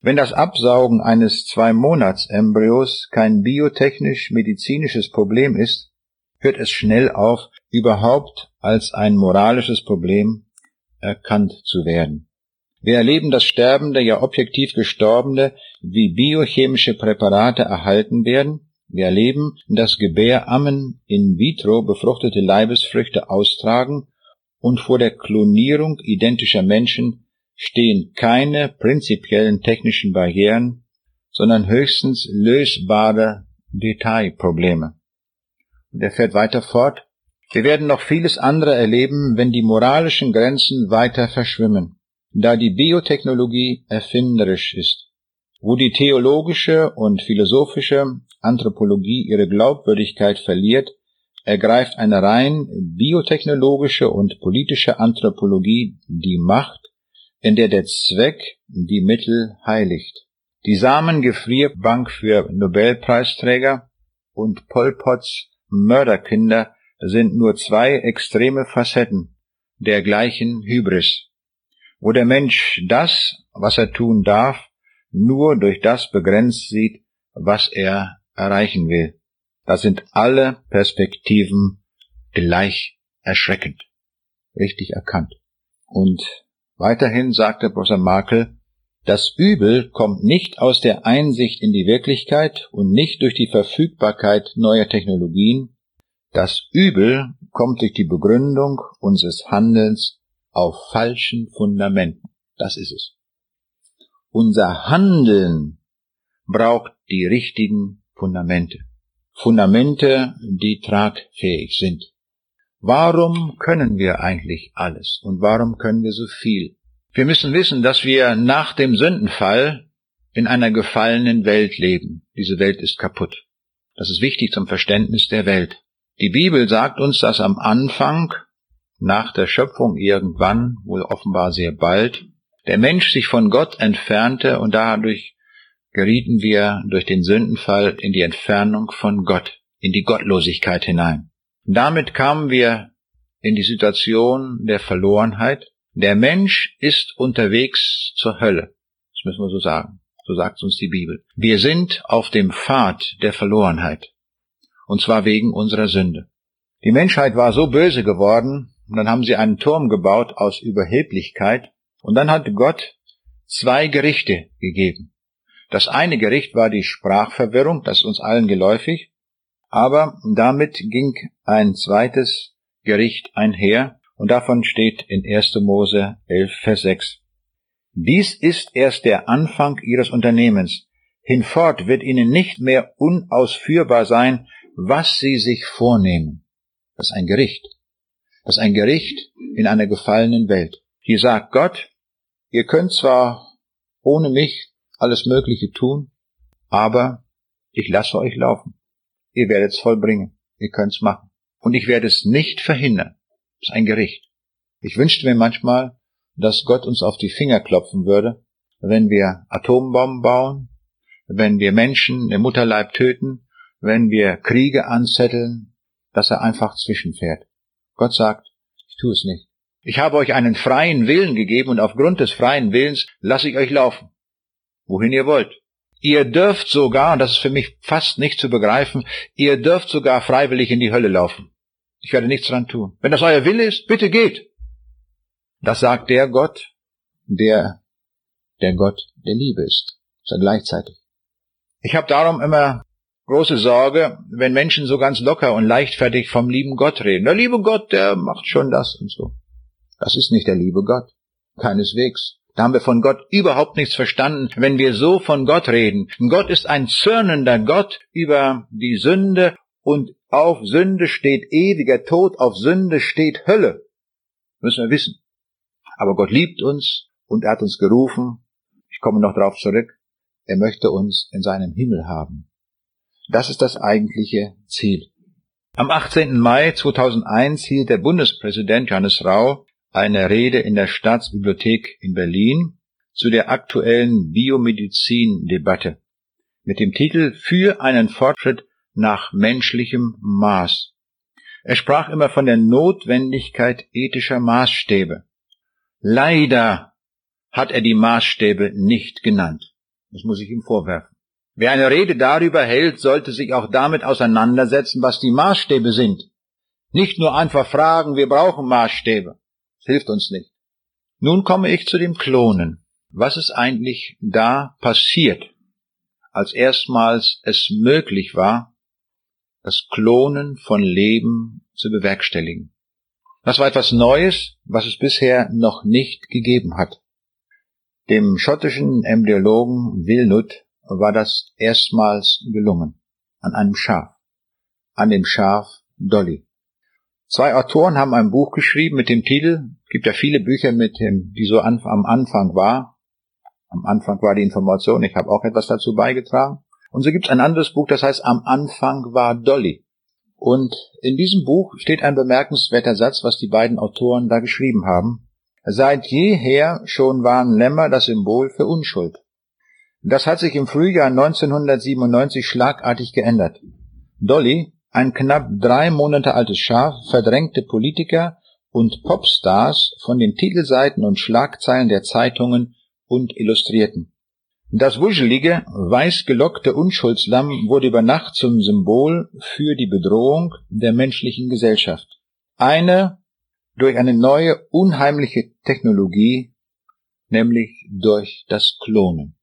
Wenn das Absaugen eines Zwei-Monats-Embryos kein biotechnisch-medizinisches Problem ist, hört es schnell auf, überhaupt als ein moralisches Problem erkannt zu werden. Wir erleben das Sterbende, ja objektiv Gestorbene, wie biochemische Präparate erhalten werden. Wir erleben, dass Gebärammen in vitro befruchtete Leibesfrüchte austragen und vor der Klonierung identischer Menschen stehen keine prinzipiellen technischen Barrieren, sondern höchstens lösbare Detailprobleme. Und er fährt weiter fort. Wir werden noch vieles andere erleben, wenn die moralischen Grenzen weiter verschwimmen, da die Biotechnologie erfinderisch ist. Wo die theologische und philosophische Anthropologie ihre Glaubwürdigkeit verliert, ergreift eine rein biotechnologische und politische Anthropologie die Macht, in der der Zweck die Mittel heiligt. Die Samengefrierbank für Nobelpreisträger und Pol Pots Mörderkinder sind nur zwei extreme Facetten der gleichen Hybris, wo der Mensch das, was er tun darf, nur durch das begrenzt sieht, was er erreichen will. Da sind alle Perspektiven gleich erschreckend. Richtig erkannt. Und weiterhin sagte Professor Markel, Das Übel kommt nicht aus der Einsicht in die Wirklichkeit und nicht durch die Verfügbarkeit neuer Technologien. Das Übel kommt durch die Begründung unseres Handelns auf falschen Fundamenten. Das ist es. Unser Handeln braucht die richtigen Fundamente. Fundamente, die tragfähig sind. Warum können wir eigentlich alles und warum können wir so viel? Wir müssen wissen, dass wir nach dem Sündenfall in einer gefallenen Welt leben. Diese Welt ist kaputt. Das ist wichtig zum Verständnis der Welt. Die Bibel sagt uns, dass am Anfang, nach der Schöpfung irgendwann, wohl offenbar sehr bald, der Mensch sich von Gott entfernte und dadurch gerieten wir durch den Sündenfall in die Entfernung von Gott, in die Gottlosigkeit hinein. Damit kamen wir in die Situation der Verlorenheit. Der Mensch ist unterwegs zur Hölle. Das müssen wir so sagen. So sagt uns die Bibel. Wir sind auf dem Pfad der Verlorenheit. Und zwar wegen unserer Sünde. Die Menschheit war so böse geworden, und dann haben sie einen Turm gebaut aus Überheblichkeit, und dann hat Gott zwei Gerichte gegeben. Das eine Gericht war die Sprachverwirrung, das ist uns allen geläufig, aber damit ging ein zweites Gericht einher, und davon steht in 1. Mose 11, Vers 6. Dies ist erst der Anfang ihres Unternehmens. Hinfort wird ihnen nicht mehr unausführbar sein, was sie sich vornehmen. Das ist ein Gericht. Das ist ein Gericht in einer gefallenen Welt. Hier sagt Gott, ihr könnt zwar ohne mich alles Mögliche tun, aber ich lasse euch laufen. Ihr werdet es vollbringen. Ihr könnt's machen. Und ich werde es nicht verhindern. Das ist ein Gericht. Ich wünschte mir manchmal, dass Gott uns auf die Finger klopfen würde, wenn wir Atombomben bauen, wenn wir Menschen im Mutterleib töten, wenn wir Kriege anzetteln, dass er einfach zwischenfährt. Gott sagt, ich tue es nicht. Ich habe euch einen freien Willen gegeben und aufgrund des freien Willens lasse ich euch laufen. Wohin ihr wollt. Ihr dürft sogar, und das ist für mich fast nicht zu begreifen, ihr dürft sogar freiwillig in die Hölle laufen. Ich werde nichts dran tun. Wenn das euer Wille ist, bitte geht. Das sagt der Gott, der der Gott der Liebe ist. So gleichzeitig. Ich habe darum immer große Sorge, wenn Menschen so ganz locker und leichtfertig vom lieben Gott reden. Der liebe Gott, der macht schon das und so. Das ist nicht der liebe Gott. Keineswegs. Da haben wir von Gott überhaupt nichts verstanden, wenn wir so von Gott reden. Gott ist ein zürnender Gott über die Sünde und auf Sünde steht ewiger Tod, auf Sünde steht Hölle. Müssen wir wissen. Aber Gott liebt uns und er hat uns gerufen. Ich komme noch darauf zurück. Er möchte uns in seinem Himmel haben. Das ist das eigentliche Ziel. Am 18. Mai 2001 hielt der Bundespräsident Johannes Rau eine Rede in der Staatsbibliothek in Berlin zu der aktuellen Biomedizin-Debatte mit dem Titel Für einen Fortschritt nach menschlichem Maß. Er sprach immer von der Notwendigkeit ethischer Maßstäbe. Leider hat er die Maßstäbe nicht genannt. Das muss ich ihm vorwerfen. Wer eine Rede darüber hält, sollte sich auch damit auseinandersetzen, was die Maßstäbe sind. Nicht nur einfach fragen, wir brauchen Maßstäbe hilft uns nicht. Nun komme ich zu dem Klonen. Was ist eigentlich da passiert, als erstmals es möglich war, das Klonen von Leben zu bewerkstelligen? Das war etwas Neues, was es bisher noch nicht gegeben hat. Dem schottischen Embryologen Wilnut war das erstmals gelungen. An einem Schaf. An dem Schaf Dolly. Zwei Autoren haben ein Buch geschrieben mit dem Titel, gibt ja viele Bücher mit dem, die so an, am Anfang war. Am Anfang war die Information, ich habe auch etwas dazu beigetragen. Und so gibt es ein anderes Buch, das heißt Am Anfang war Dolly. Und in diesem Buch steht ein bemerkenswerter Satz, was die beiden Autoren da geschrieben haben. Seit jeher schon waren Lämmer das Symbol für Unschuld. Das hat sich im Frühjahr 1997 schlagartig geändert. Dolly, ein knapp drei Monate altes Schaf verdrängte Politiker und Popstars von den Titelseiten und Schlagzeilen der Zeitungen und Illustrierten. Das wuschelige, weiß gelockte Unschuldslamm wurde über Nacht zum Symbol für die Bedrohung der menschlichen Gesellschaft. Eine durch eine neue, unheimliche Technologie nämlich durch das Klonen.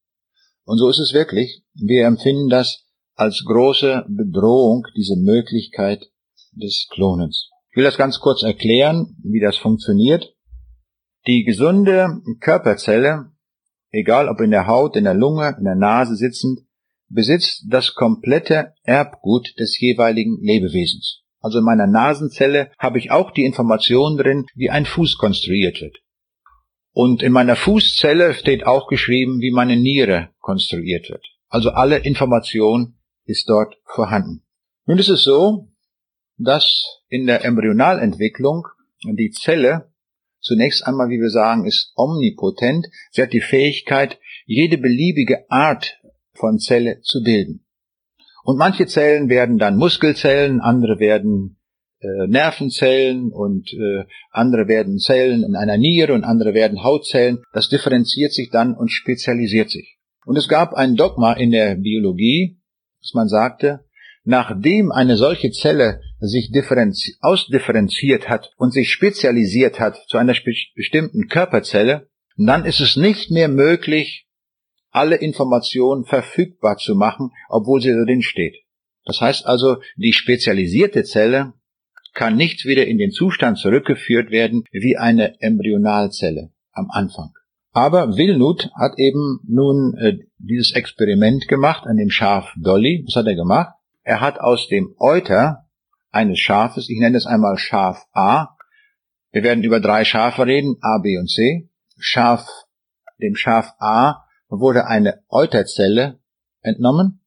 Und so ist es wirklich. Wir empfinden das als große Bedrohung, diese Möglichkeit des Klonens. Ich will das ganz kurz erklären, wie das funktioniert. Die gesunde Körperzelle, egal ob in der Haut, in der Lunge, in der Nase sitzend, besitzt das komplette Erbgut des jeweiligen Lebewesens. Also in meiner Nasenzelle habe ich auch die Information drin, wie ein Fuß konstruiert wird. Und in meiner Fußzelle steht auch geschrieben, wie meine Niere konstruiert wird. Also alle Information ist dort vorhanden. Nun ist es so, dass in der Embryonalentwicklung die Zelle zunächst einmal, wie wir sagen, ist omnipotent. Sie hat die Fähigkeit, jede beliebige Art von Zelle zu bilden. Und manche Zellen werden dann Muskelzellen, andere werden äh, Nervenzellen und äh, andere werden Zellen in einer Niere und andere werden Hautzellen. Das differenziert sich dann und spezialisiert sich. Und es gab ein Dogma in der Biologie, dass man sagte, nachdem eine solche Zelle sich ausdifferenziert hat und sich spezialisiert hat zu einer bestimmten Körperzelle, dann ist es nicht mehr möglich, alle Informationen verfügbar zu machen, obwohl sie drin steht. Das heißt also, die spezialisierte Zelle kann nicht wieder in den Zustand zurückgeführt werden wie eine Embryonalzelle am Anfang. Aber Wilnut hat eben nun äh, dieses Experiment gemacht an dem Schaf Dolly. Was hat er gemacht? Er hat aus dem Euter eines Schafes, ich nenne es einmal Schaf A, wir werden über drei Schafe reden, A, B und C. Schaf, dem Schaf A wurde eine Euterzelle entnommen,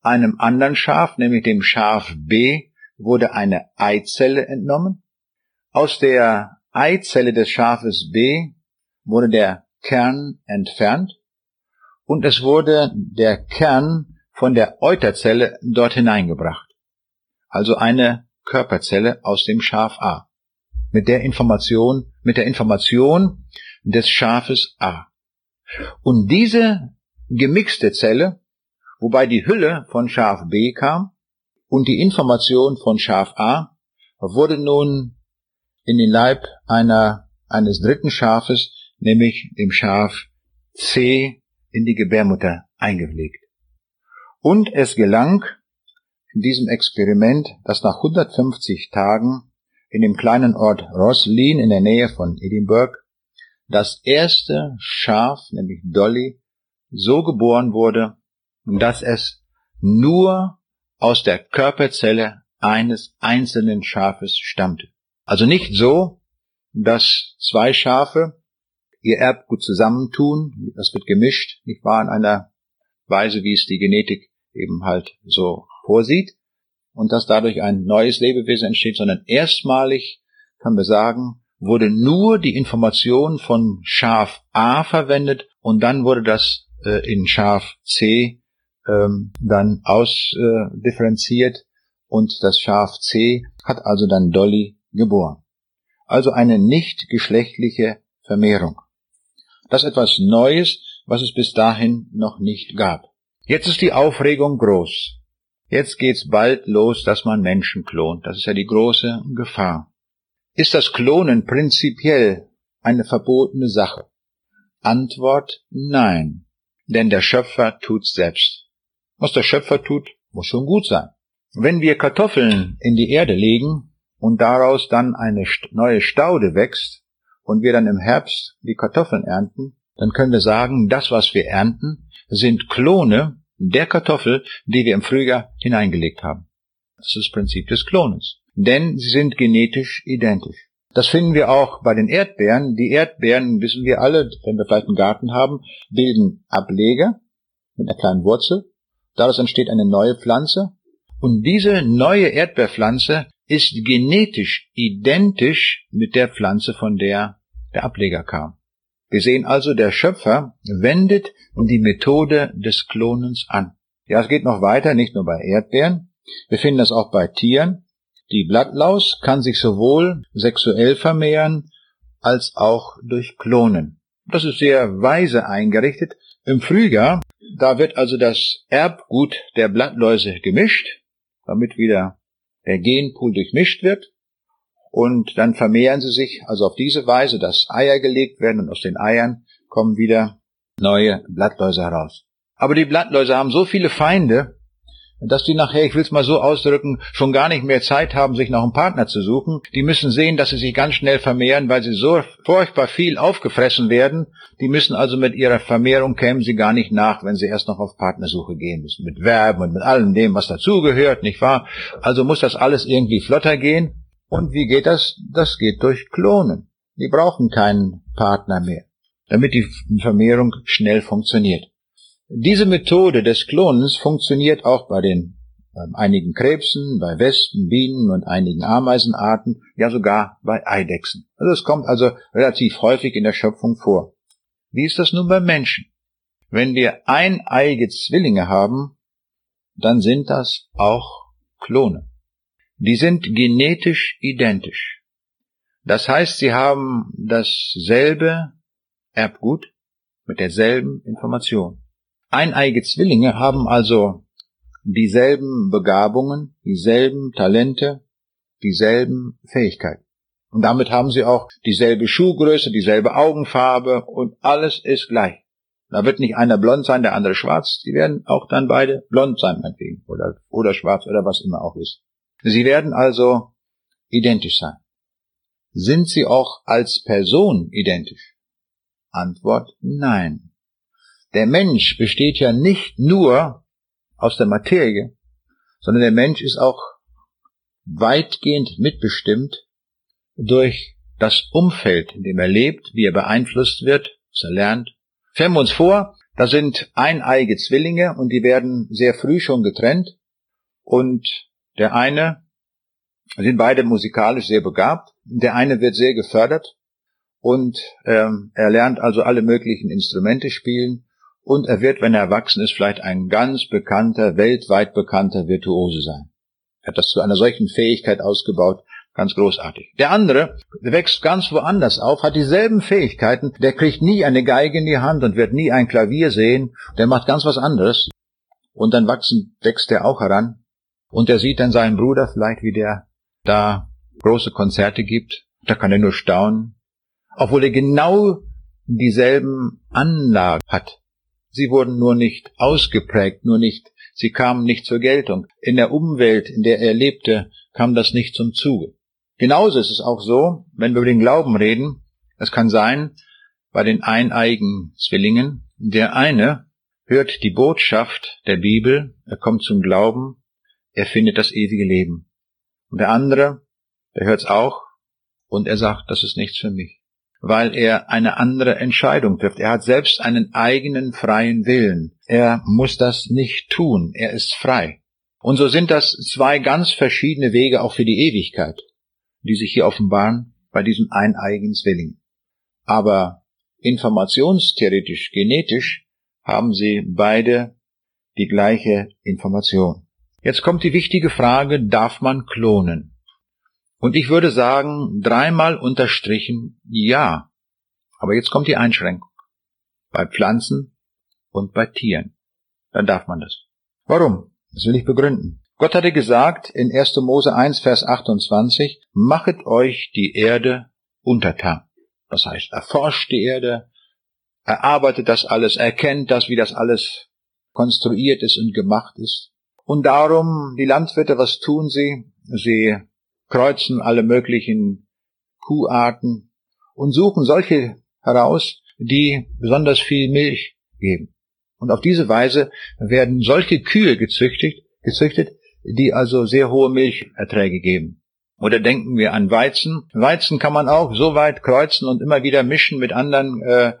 einem anderen Schaf, nämlich dem Schaf B, wurde eine Eizelle entnommen. Aus der Eizelle des Schafes B wurde der Kern entfernt und es wurde der Kern von der Euterzelle dort hineingebracht. Also eine Körperzelle aus dem Schaf A. Mit der Information, mit der Information des Schafes A. Und diese gemixte Zelle, wobei die Hülle von Schaf B kam und die Information von Schaf A, wurde nun in den Leib einer, eines dritten Schafes, nämlich dem Schaf C, in die Gebärmutter eingepflegt. Und es gelang in diesem Experiment, dass nach 150 Tagen in dem kleinen Ort Roslin in der Nähe von Edinburgh das erste Schaf, nämlich Dolly, so geboren wurde, dass es nur aus der Körperzelle eines einzelnen Schafes stammte. Also nicht so, dass zwei Schafe ihr Erbgut zusammentun, das wird gemischt, nicht wahr, in einer Weise, wie es die Genetik eben halt so vorsieht, und dass dadurch ein neues Lebewesen entsteht, sondern erstmalig, kann man sagen, wurde nur die Information von Schaf A verwendet und dann wurde das äh, in Schaf C ähm, dann ausdifferenziert äh, und das Schaf C hat also dann Dolly geboren. Also eine nicht geschlechtliche Vermehrung. Das ist etwas Neues, was es bis dahin noch nicht gab. Jetzt ist die Aufregung groß. Jetzt geht's bald los, dass man Menschen klont. Das ist ja die große Gefahr. Ist das Klonen prinzipiell eine verbotene Sache? Antwort nein, denn der Schöpfer tut's selbst. Was der Schöpfer tut, muss schon gut sein. Wenn wir Kartoffeln in die Erde legen und daraus dann eine neue Staude wächst und wir dann im Herbst die Kartoffeln ernten, dann können wir sagen, das, was wir ernten, sind Klone der Kartoffel, die wir im Frühjahr hineingelegt haben. Das ist das Prinzip des Klonens denn sie sind genetisch identisch. Das finden wir auch bei den Erdbeeren. Die Erdbeeren, wissen wir alle, wenn wir vielleicht einen Garten haben, bilden Ableger mit einer kleinen Wurzel. Daraus entsteht eine neue Pflanze. Und diese neue Erdbeerpflanze ist genetisch identisch mit der Pflanze, von der der Ableger kam. Wir sehen also, der Schöpfer wendet die Methode des Klonens an. Ja, es geht noch weiter, nicht nur bei Erdbeeren. Wir finden das auch bei Tieren. Die Blattlaus kann sich sowohl sexuell vermehren als auch durch Klonen. Das ist sehr weise eingerichtet. Im Frühjahr, da wird also das Erbgut der Blattläuse gemischt, damit wieder der Genpool durchmischt wird. Und dann vermehren sie sich also auf diese Weise, dass Eier gelegt werden und aus den Eiern kommen wieder neue Blattläuse heraus. Aber die Blattläuse haben so viele Feinde, dass die nachher, ich will es mal so ausdrücken, schon gar nicht mehr Zeit haben, sich noch einen Partner zu suchen. Die müssen sehen, dass sie sich ganz schnell vermehren, weil sie so furchtbar viel aufgefressen werden. Die müssen also mit ihrer Vermehrung kämen sie gar nicht nach, wenn sie erst noch auf Partnersuche gehen müssen. Mit Werben und mit allem dem, was dazugehört, nicht wahr? Also muss das alles irgendwie flotter gehen. Und wie geht das? Das geht durch Klonen. Die brauchen keinen Partner mehr, damit die Vermehrung schnell funktioniert. Diese Methode des Klonens funktioniert auch bei den bei einigen Krebsen, bei Wespen, Bienen und einigen Ameisenarten, ja sogar bei Eidechsen. Also es kommt also relativ häufig in der Schöpfung vor. Wie ist das nun bei Menschen? Wenn wir eineige Zwillinge haben, dann sind das auch Klone. Die sind genetisch identisch. Das heißt, sie haben dasselbe Erbgut mit derselben Information. Eineige Zwillinge haben also dieselben Begabungen, dieselben Talente, dieselben Fähigkeiten. Und damit haben sie auch dieselbe Schuhgröße, dieselbe Augenfarbe und alles ist gleich. Da wird nicht einer blond sein, der andere schwarz. Die werden auch dann beide blond sein, meinetwegen. Oder, oder schwarz oder was immer auch ist. Sie werden also identisch sein. Sind sie auch als Person identisch? Antwort nein. Der Mensch besteht ja nicht nur aus der Materie, sondern der Mensch ist auch weitgehend mitbestimmt durch das Umfeld, in dem er lebt, wie er beeinflusst wird, was er lernt. Stellen wir uns vor, da sind eineige Zwillinge und die werden sehr früh schon getrennt. Und der eine, sind beide musikalisch sehr begabt, der eine wird sehr gefördert und ähm, er lernt also alle möglichen Instrumente spielen und er wird, wenn er erwachsen ist, vielleicht ein ganz bekannter, weltweit bekannter Virtuose sein. Er hat das zu einer solchen Fähigkeit ausgebaut, ganz großartig. Der andere der wächst ganz woanders auf, hat dieselben Fähigkeiten, der kriegt nie eine Geige in die Hand und wird nie ein Klavier sehen, der macht ganz was anderes. Und dann wachsen, wächst er auch heran. Und er sieht dann seinen Bruder vielleicht, wie der da große Konzerte gibt. Da kann er nur staunen. Obwohl er genau dieselben Anlagen hat. Sie wurden nur nicht ausgeprägt, nur nicht, sie kamen nicht zur Geltung. In der Umwelt, in der er lebte, kam das nicht zum Zuge. Genauso ist es auch so, wenn wir über den Glauben reden, es kann sein, bei den eineigen Zwillingen, der eine hört die Botschaft der Bibel, er kommt zum Glauben, er findet das ewige Leben. Und der andere, der hört's auch und er sagt, das ist nichts für mich weil er eine andere Entscheidung trifft. Er hat selbst einen eigenen freien Willen. Er muss das nicht tun. Er ist frei. Und so sind das zwei ganz verschiedene Wege auch für die Ewigkeit, die sich hier offenbaren bei diesem eineigen Zwilling. Aber informationstheoretisch, genetisch haben sie beide die gleiche Information. Jetzt kommt die wichtige Frage, darf man klonen? Und ich würde sagen, dreimal unterstrichen ja. Aber jetzt kommt die Einschränkung. Bei Pflanzen und bei Tieren. Dann darf man das. Warum? Das will ich begründen. Gott hatte gesagt in 1. Mose 1, Vers 28, machet euch die Erde untertan. Das heißt, erforscht die Erde, erarbeitet das alles, erkennt das, wie das alles konstruiert ist und gemacht ist. Und darum, die Landwirte, was tun sie? Sie kreuzen alle möglichen Kuharten und suchen solche heraus, die besonders viel Milch geben. Und auf diese Weise werden solche Kühe gezüchtet, gezüchtet, die also sehr hohe Milcherträge geben. Oder denken wir an Weizen. Weizen kann man auch so weit kreuzen und immer wieder mischen mit anderen äh,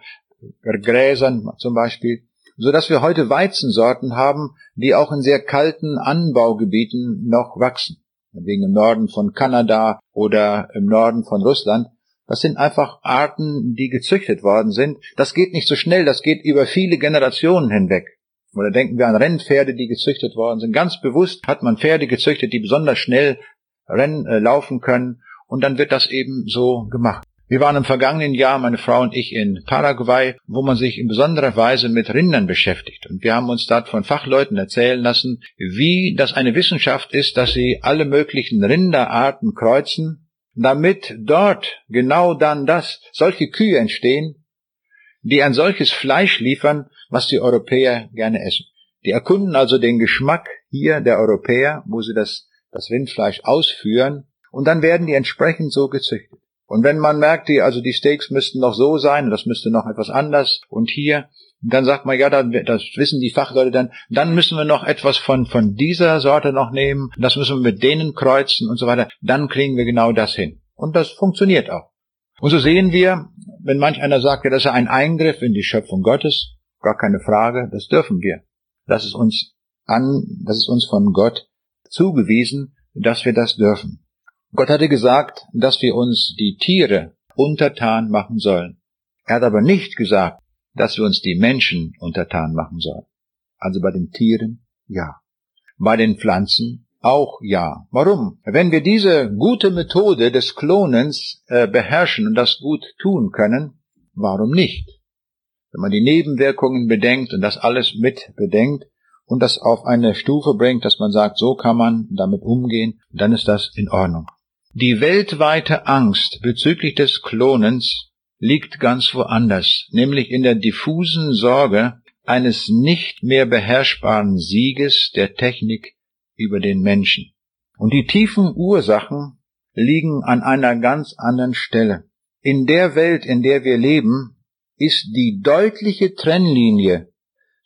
Gräsern zum Beispiel, so dass wir heute Weizensorten haben, die auch in sehr kalten Anbaugebieten noch wachsen wegen im Norden von Kanada oder im Norden von Russland. Das sind einfach Arten, die gezüchtet worden sind. Das geht nicht so schnell, das geht über viele Generationen hinweg. Oder denken wir an Rennpferde, die gezüchtet worden sind. Ganz bewusst hat man Pferde gezüchtet, die besonders schnell rennen, äh, laufen können. Und dann wird das eben so gemacht. Wir waren im vergangenen Jahr, meine Frau und ich, in Paraguay, wo man sich in besonderer Weise mit Rindern beschäftigt. Und wir haben uns dort von Fachleuten erzählen lassen, wie das eine Wissenschaft ist, dass sie alle möglichen Rinderarten kreuzen, damit dort genau dann das, solche Kühe entstehen, die ein solches Fleisch liefern, was die Europäer gerne essen. Die erkunden also den Geschmack hier der Europäer, wo sie das, das Rindfleisch ausführen, und dann werden die entsprechend so gezüchtet. Und wenn man merkt, die, also die Steaks müssten noch so sein, das müsste noch etwas anders, und hier, dann sagt man, ja, dann, das wissen die Fachleute dann, dann müssen wir noch etwas von, von dieser Sorte noch nehmen, das müssen wir mit denen kreuzen und so weiter, dann kriegen wir genau das hin. Und das funktioniert auch. Und so sehen wir, wenn manch einer sagt, ja, das ist ein Eingriff in die Schöpfung Gottes, gar keine Frage, das dürfen wir. Das ist uns an, das ist uns von Gott zugewiesen, dass wir das dürfen. Gott hatte gesagt, dass wir uns die Tiere untertan machen sollen. Er hat aber nicht gesagt, dass wir uns die Menschen untertan machen sollen. Also bei den Tieren ja. Bei den Pflanzen auch ja. Warum? Wenn wir diese gute Methode des Klonens äh, beherrschen und das gut tun können, warum nicht? Wenn man die Nebenwirkungen bedenkt und das alles mit bedenkt und das auf eine Stufe bringt, dass man sagt, so kann man damit umgehen, dann ist das in Ordnung. Die weltweite Angst bezüglich des Klonens liegt ganz woanders, nämlich in der diffusen Sorge eines nicht mehr beherrschbaren Sieges der Technik über den Menschen. Und die tiefen Ursachen liegen an einer ganz anderen Stelle. In der Welt, in der wir leben, ist die deutliche Trennlinie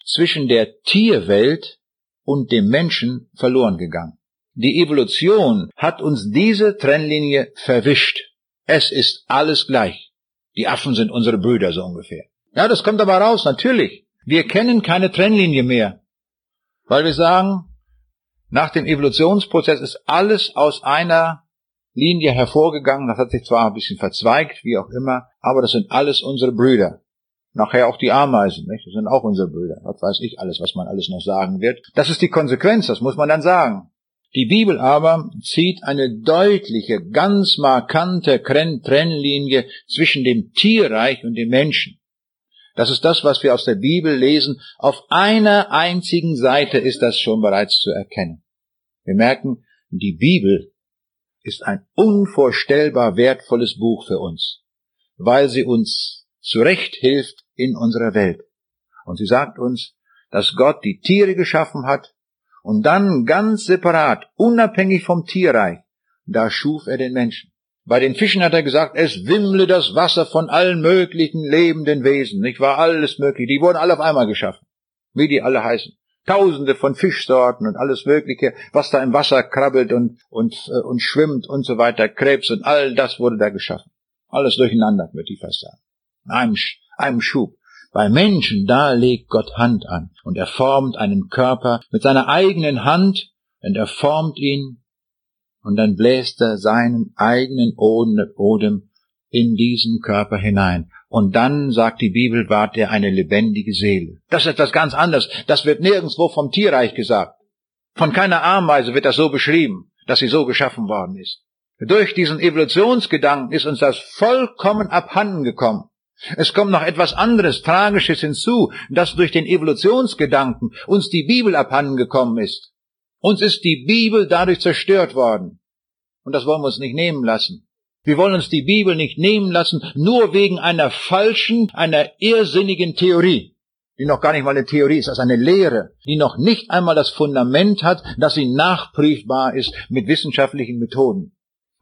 zwischen der Tierwelt und dem Menschen verloren gegangen. Die Evolution hat uns diese Trennlinie verwischt. Es ist alles gleich. Die Affen sind unsere Brüder so ungefähr. Ja, das kommt aber raus, natürlich. Wir kennen keine Trennlinie mehr. Weil wir sagen, nach dem Evolutionsprozess ist alles aus einer Linie hervorgegangen. Das hat sich zwar ein bisschen verzweigt, wie auch immer, aber das sind alles unsere Brüder. Nachher auch die Ameisen, nicht? Das sind auch unsere Brüder. Was weiß ich alles, was man alles noch sagen wird. Das ist die Konsequenz, das muss man dann sagen. Die Bibel aber zieht eine deutliche, ganz markante Trennlinie zwischen dem Tierreich und dem Menschen. Das ist das, was wir aus der Bibel lesen. Auf einer einzigen Seite ist das schon bereits zu erkennen. Wir merken, die Bibel ist ein unvorstellbar wertvolles Buch für uns, weil sie uns zurecht hilft in unserer Welt. Und sie sagt uns, dass Gott die Tiere geschaffen hat, und dann ganz separat, unabhängig vom Tierreich, da schuf er den Menschen. Bei den Fischen hat er gesagt, es wimmle das Wasser von allen möglichen lebenden Wesen, nicht wahr? Alles mögliche. Die wurden alle auf einmal geschaffen. Wie die alle heißen. Tausende von Fischsorten und alles Mögliche, was da im Wasser krabbelt und, und, äh, und schwimmt und so weiter, Krebs und all das wurde da geschaffen. Alles durcheinander, würde ich fast sagen. Einem, einem Schub. Bei Menschen, da legt Gott Hand an und er formt einen Körper mit seiner eigenen Hand und er formt ihn und dann bläst er seinen eigenen Odem in diesen Körper hinein. Und dann, sagt die Bibel, ward er eine lebendige Seele. Das ist etwas ganz anderes. Das wird nirgendwo vom Tierreich gesagt. Von keiner Ameise wird das so beschrieben, dass sie so geschaffen worden ist. Durch diesen Evolutionsgedanken ist uns das vollkommen abhanden gekommen. Es kommt noch etwas anderes, Tragisches hinzu, dass durch den Evolutionsgedanken uns die Bibel abhandengekommen ist. Uns ist die Bibel dadurch zerstört worden. Und das wollen wir uns nicht nehmen lassen. Wir wollen uns die Bibel nicht nehmen lassen, nur wegen einer falschen, einer irrsinnigen Theorie, die noch gar nicht mal eine Theorie ist, ist eine Lehre, die noch nicht einmal das Fundament hat, dass sie nachprüfbar ist mit wissenschaftlichen Methoden.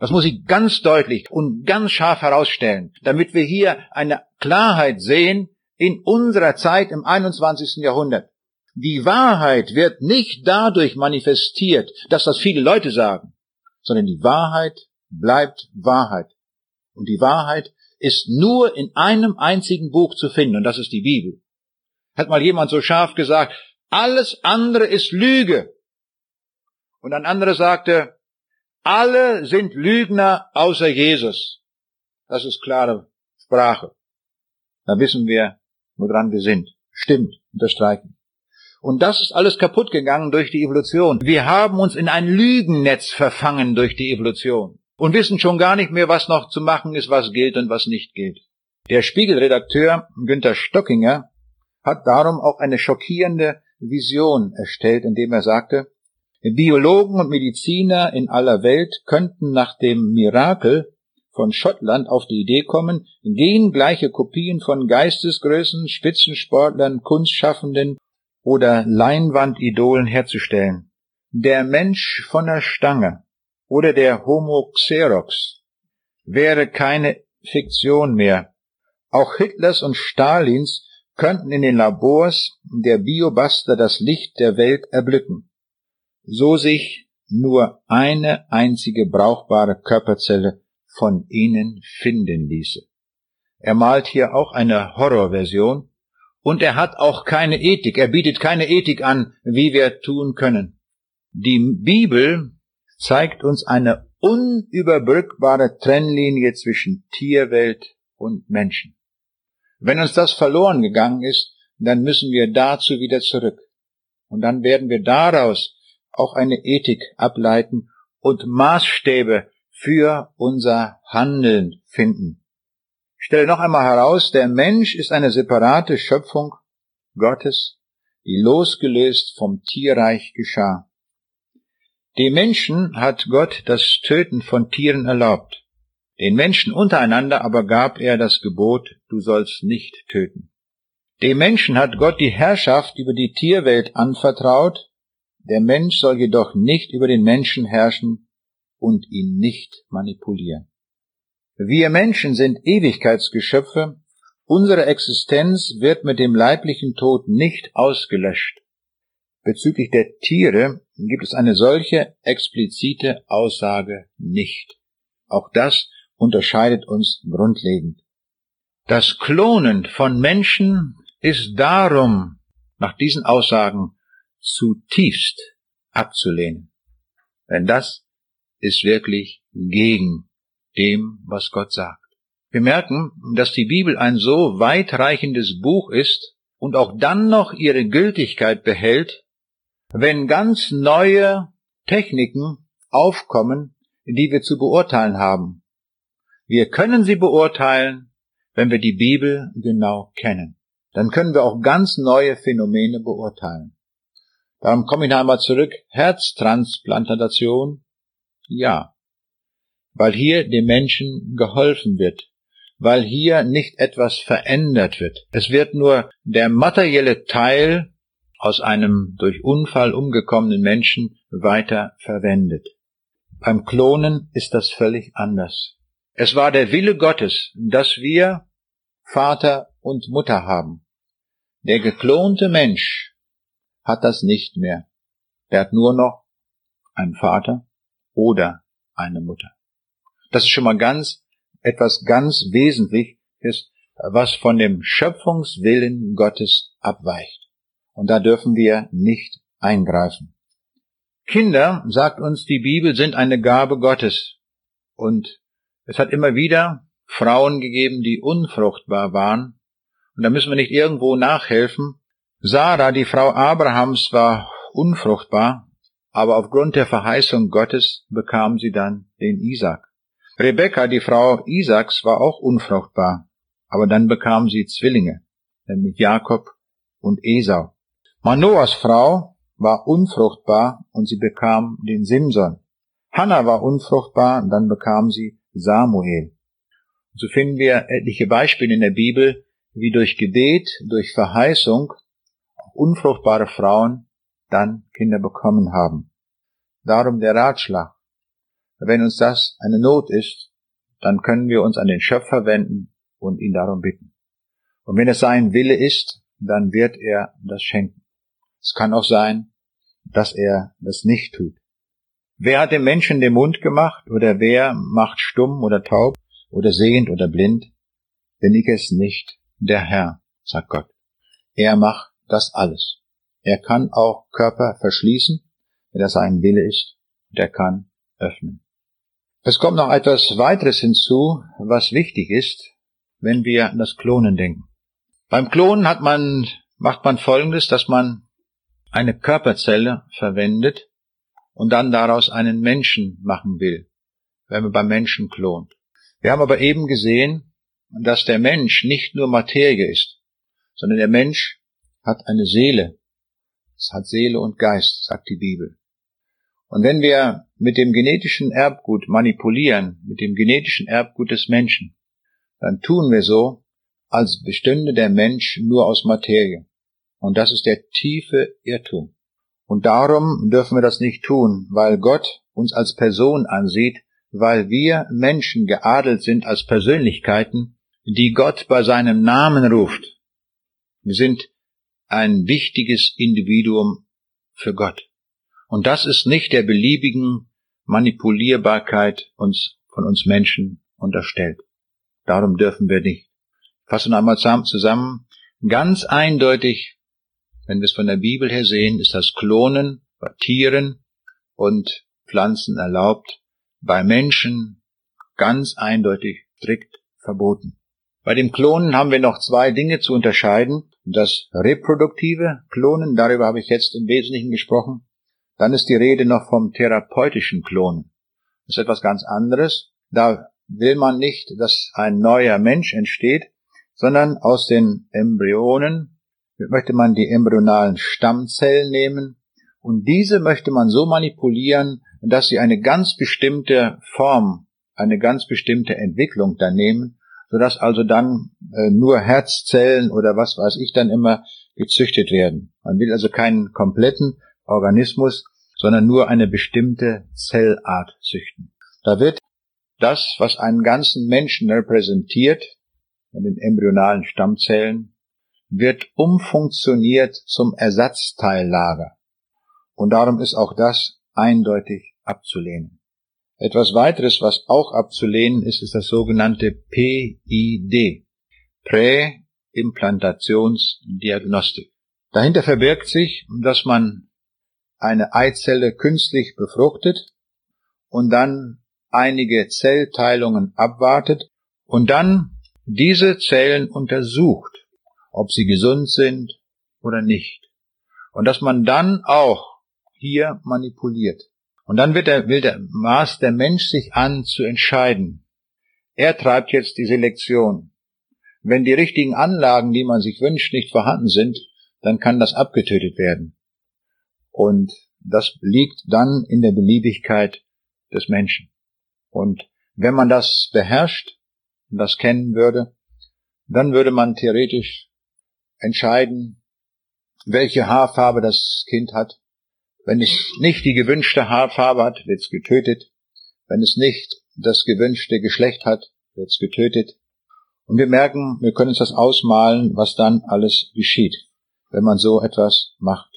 Das muss ich ganz deutlich und ganz scharf herausstellen, damit wir hier eine Klarheit sehen in unserer Zeit im 21. Jahrhundert. Die Wahrheit wird nicht dadurch manifestiert, dass das viele Leute sagen, sondern die Wahrheit bleibt Wahrheit. Und die Wahrheit ist nur in einem einzigen Buch zu finden, und das ist die Bibel. Hat mal jemand so scharf gesagt, alles andere ist Lüge. Und ein anderer sagte, alle sind Lügner außer Jesus. Das ist klare Sprache. Da wissen wir, woran wir sind. Stimmt, unterstreichen. Und das ist alles kaputt gegangen durch die Evolution. Wir haben uns in ein Lügennetz verfangen durch die Evolution und wissen schon gar nicht mehr, was noch zu machen ist, was gilt und was nicht gilt. Der Spiegelredakteur Günther Stockinger hat darum auch eine schockierende Vision erstellt, indem er sagte, Biologen und Mediziner in aller Welt könnten nach dem Mirakel von Schottland auf die Idee kommen, gengleiche Kopien von Geistesgrößen, Spitzensportlern, Kunstschaffenden oder Leinwandidolen herzustellen. Der Mensch von der Stange oder der Homo Xerox wäre keine Fiktion mehr. Auch Hitlers und Stalins könnten in den Labors der Biobuster das Licht der Welt erblicken. So sich nur eine einzige brauchbare Körperzelle von ihnen finden ließe. Er malt hier auch eine Horrorversion und er hat auch keine Ethik, er bietet keine Ethik an, wie wir tun können. Die Bibel zeigt uns eine unüberbrückbare Trennlinie zwischen Tierwelt und Menschen. Wenn uns das verloren gegangen ist, dann müssen wir dazu wieder zurück. Und dann werden wir daraus auch eine Ethik ableiten und Maßstäbe für unser Handeln finden. Ich stelle noch einmal heraus, der Mensch ist eine separate Schöpfung Gottes, die losgelöst vom Tierreich geschah. Dem Menschen hat Gott das Töten von Tieren erlaubt. Den Menschen untereinander aber gab er das Gebot, du sollst nicht töten. Dem Menschen hat Gott die Herrschaft über die Tierwelt anvertraut, der Mensch soll jedoch nicht über den Menschen herrschen und ihn nicht manipulieren. Wir Menschen sind Ewigkeitsgeschöpfe, unsere Existenz wird mit dem leiblichen Tod nicht ausgelöscht. Bezüglich der Tiere gibt es eine solche explizite Aussage nicht. Auch das unterscheidet uns grundlegend. Das Klonen von Menschen ist darum nach diesen Aussagen zutiefst abzulehnen. Denn das ist wirklich gegen dem, was Gott sagt. Wir merken, dass die Bibel ein so weitreichendes Buch ist und auch dann noch ihre Gültigkeit behält, wenn ganz neue Techniken aufkommen, die wir zu beurteilen haben. Wir können sie beurteilen, wenn wir die Bibel genau kennen. Dann können wir auch ganz neue Phänomene beurteilen. Darum komme ich noch einmal zurück. Herztransplantation? Ja. Weil hier dem Menschen geholfen wird. Weil hier nicht etwas verändert wird. Es wird nur der materielle Teil aus einem durch Unfall umgekommenen Menschen weiter verwendet. Beim Klonen ist das völlig anders. Es war der Wille Gottes, dass wir Vater und Mutter haben. Der geklonte Mensch hat das nicht mehr. Er hat nur noch einen Vater oder eine Mutter. Das ist schon mal ganz, etwas ganz Wesentliches, was von dem Schöpfungswillen Gottes abweicht. Und da dürfen wir nicht eingreifen. Kinder, sagt uns die Bibel, sind eine Gabe Gottes. Und es hat immer wieder Frauen gegeben, die unfruchtbar waren. Und da müssen wir nicht irgendwo nachhelfen, Sarah, die Frau Abrahams, war unfruchtbar, aber aufgrund der Verheißung Gottes bekam sie dann den Isaac. Rebekka, die Frau Isaaks, war auch unfruchtbar, aber dann bekam sie Zwillinge, nämlich Jakob und Esau. Manoas Frau war unfruchtbar und sie bekam den Simson. Hannah war unfruchtbar und dann bekam sie Samuel. so finden wir etliche Beispiele in der Bibel, wie durch Gebet, durch Verheißung unfruchtbare Frauen dann Kinder bekommen haben. Darum der Ratschlag. Wenn uns das eine Not ist, dann können wir uns an den Schöpfer wenden und ihn darum bitten. Und wenn es sein Wille ist, dann wird er das schenken. Es kann auch sein, dass er das nicht tut. Wer hat dem Menschen den Mund gemacht oder wer macht stumm oder taub oder sehend oder blind? Bin ich es nicht, der Herr, sagt Gott. Er macht das alles. Er kann auch Körper verschließen, wenn das sein Wille ist, und er kann öffnen. Es kommt noch etwas weiteres hinzu, was wichtig ist, wenn wir an das Klonen denken. Beim Klonen hat man, macht man folgendes, dass man eine Körperzelle verwendet und dann daraus einen Menschen machen will, wenn man beim Menschen klont. Wir haben aber eben gesehen, dass der Mensch nicht nur Materie ist, sondern der Mensch hat eine Seele. Es hat Seele und Geist, sagt die Bibel. Und wenn wir mit dem genetischen Erbgut manipulieren, mit dem genetischen Erbgut des Menschen, dann tun wir so, als bestünde der Mensch nur aus Materie. Und das ist der tiefe Irrtum. Und darum dürfen wir das nicht tun, weil Gott uns als Person ansieht, weil wir Menschen geadelt sind als Persönlichkeiten, die Gott bei seinem Namen ruft. Wir sind ein wichtiges Individuum für Gott. Und das ist nicht der beliebigen Manipulierbarkeit uns, von uns Menschen unterstellt. Darum dürfen wir nicht. Fassen einmal zusammen. Ganz eindeutig, wenn wir es von der Bibel her sehen, ist das Klonen bei Tieren und Pflanzen erlaubt, bei Menschen ganz eindeutig strikt verboten. Bei dem Klonen haben wir noch zwei Dinge zu unterscheiden. Das reproduktive Klonen, darüber habe ich jetzt im Wesentlichen gesprochen, dann ist die Rede noch vom therapeutischen Klonen. Das ist etwas ganz anderes. Da will man nicht, dass ein neuer Mensch entsteht, sondern aus den Embryonen möchte man die embryonalen Stammzellen nehmen und diese möchte man so manipulieren, dass sie eine ganz bestimmte Form, eine ganz bestimmte Entwicklung dann nehmen, sodass also dann äh, nur Herzzellen oder was weiß ich dann immer gezüchtet werden. Man will also keinen kompletten Organismus, sondern nur eine bestimmte Zellart züchten. Da wird das, was einen ganzen Menschen repräsentiert, in den embryonalen Stammzellen, wird umfunktioniert zum Ersatzteillager. Und darum ist auch das eindeutig abzulehnen. Etwas weiteres, was auch abzulehnen ist, ist das sogenannte PID, Präimplantationsdiagnostik. Dahinter verbirgt sich, dass man eine Eizelle künstlich befruchtet und dann einige Zellteilungen abwartet und dann diese Zellen untersucht, ob sie gesund sind oder nicht. Und dass man dann auch hier manipuliert. Und dann wird der, will der Maß der Mensch sich an zu entscheiden. Er treibt jetzt die Selektion. Wenn die richtigen Anlagen, die man sich wünscht, nicht vorhanden sind, dann kann das abgetötet werden. Und das liegt dann in der Beliebigkeit des Menschen. Und wenn man das beherrscht und das kennen würde, dann würde man theoretisch entscheiden, welche Haarfarbe das Kind hat. Wenn es nicht die gewünschte Haarfarbe hat, wird es getötet. Wenn es nicht das gewünschte Geschlecht hat, wird es getötet. Und wir merken, wir können uns das ausmalen, was dann alles geschieht, wenn man so etwas macht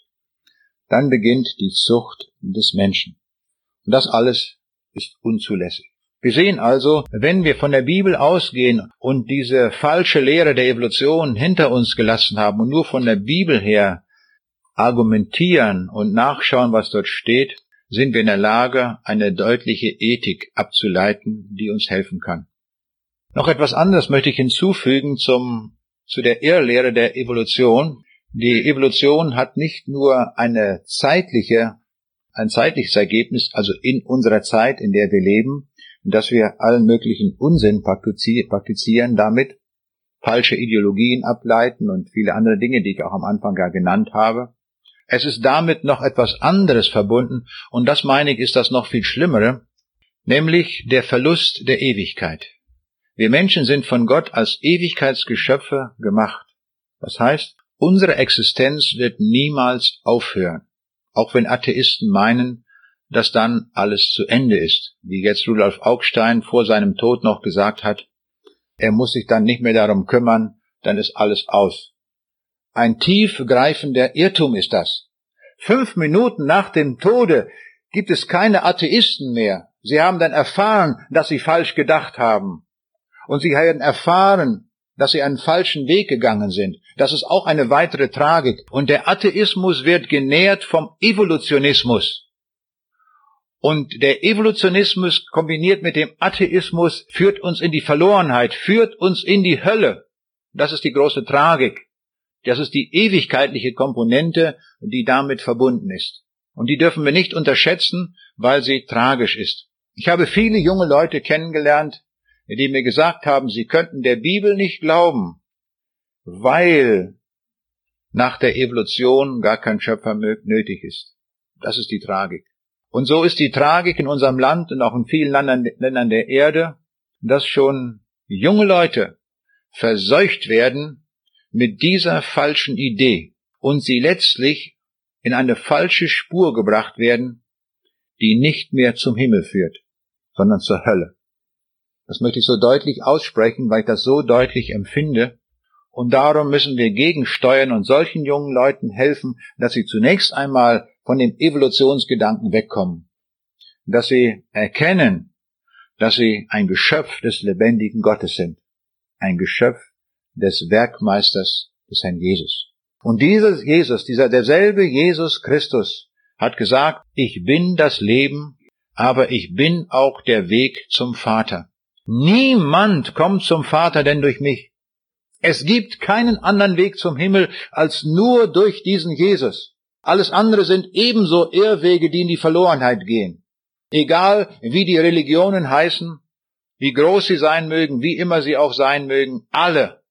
dann beginnt die Zucht des Menschen. Und das alles ist unzulässig. Wir sehen also, wenn wir von der Bibel ausgehen und diese falsche Lehre der Evolution hinter uns gelassen haben und nur von der Bibel her argumentieren und nachschauen, was dort steht, sind wir in der Lage, eine deutliche Ethik abzuleiten, die uns helfen kann. Noch etwas anderes möchte ich hinzufügen zum, zu der Irrlehre der Evolution. Die Evolution hat nicht nur eine zeitliche, ein zeitliches Ergebnis, also in unserer Zeit, in der wir leben, dass wir allen möglichen Unsinn praktizieren damit, falsche Ideologien ableiten und viele andere Dinge, die ich auch am Anfang gar genannt habe. Es ist damit noch etwas anderes verbunden, und das meine ich ist das noch viel Schlimmere, nämlich der Verlust der Ewigkeit. Wir Menschen sind von Gott als Ewigkeitsgeschöpfe gemacht. Das heißt, Unsere Existenz wird niemals aufhören, auch wenn Atheisten meinen, dass dann alles zu Ende ist, wie jetzt Rudolf Augstein vor seinem Tod noch gesagt hat, er muss sich dann nicht mehr darum kümmern, dann ist alles aus. Ein tiefgreifender Irrtum ist das. Fünf Minuten nach dem Tode gibt es keine Atheisten mehr. Sie haben dann erfahren, dass sie falsch gedacht haben. Und sie haben erfahren, dass sie einen falschen Weg gegangen sind. Das ist auch eine weitere Tragik. Und der Atheismus wird genährt vom Evolutionismus. Und der Evolutionismus kombiniert mit dem Atheismus führt uns in die Verlorenheit, führt uns in die Hölle. Das ist die große Tragik. Das ist die ewigkeitliche Komponente, die damit verbunden ist. Und die dürfen wir nicht unterschätzen, weil sie tragisch ist. Ich habe viele junge Leute kennengelernt, die mir gesagt haben, sie könnten der Bibel nicht glauben, weil nach der Evolution gar kein Schöpfer nötig ist. Das ist die Tragik. Und so ist die Tragik in unserem Land und auch in vielen Ländern der Erde, dass schon junge Leute verseucht werden mit dieser falschen Idee und sie letztlich in eine falsche Spur gebracht werden, die nicht mehr zum Himmel führt, sondern zur Hölle. Das möchte ich so deutlich aussprechen, weil ich das so deutlich empfinde. Und darum müssen wir gegensteuern und solchen jungen Leuten helfen, dass sie zunächst einmal von dem Evolutionsgedanken wegkommen, dass sie erkennen, dass sie ein Geschöpf des lebendigen Gottes sind, ein Geschöpf des Werkmeisters des Herrn Jesus. Und dieses Jesus, dieser derselbe Jesus Christus hat gesagt, ich bin das Leben, aber ich bin auch der Weg zum Vater. Niemand kommt zum Vater denn durch mich. Es gibt keinen anderen Weg zum Himmel als nur durch diesen Jesus. Alles andere sind ebenso Irrwege, die in die Verlorenheit gehen. Egal wie die Religionen heißen, wie groß sie sein mögen, wie immer sie auch sein mögen, alle,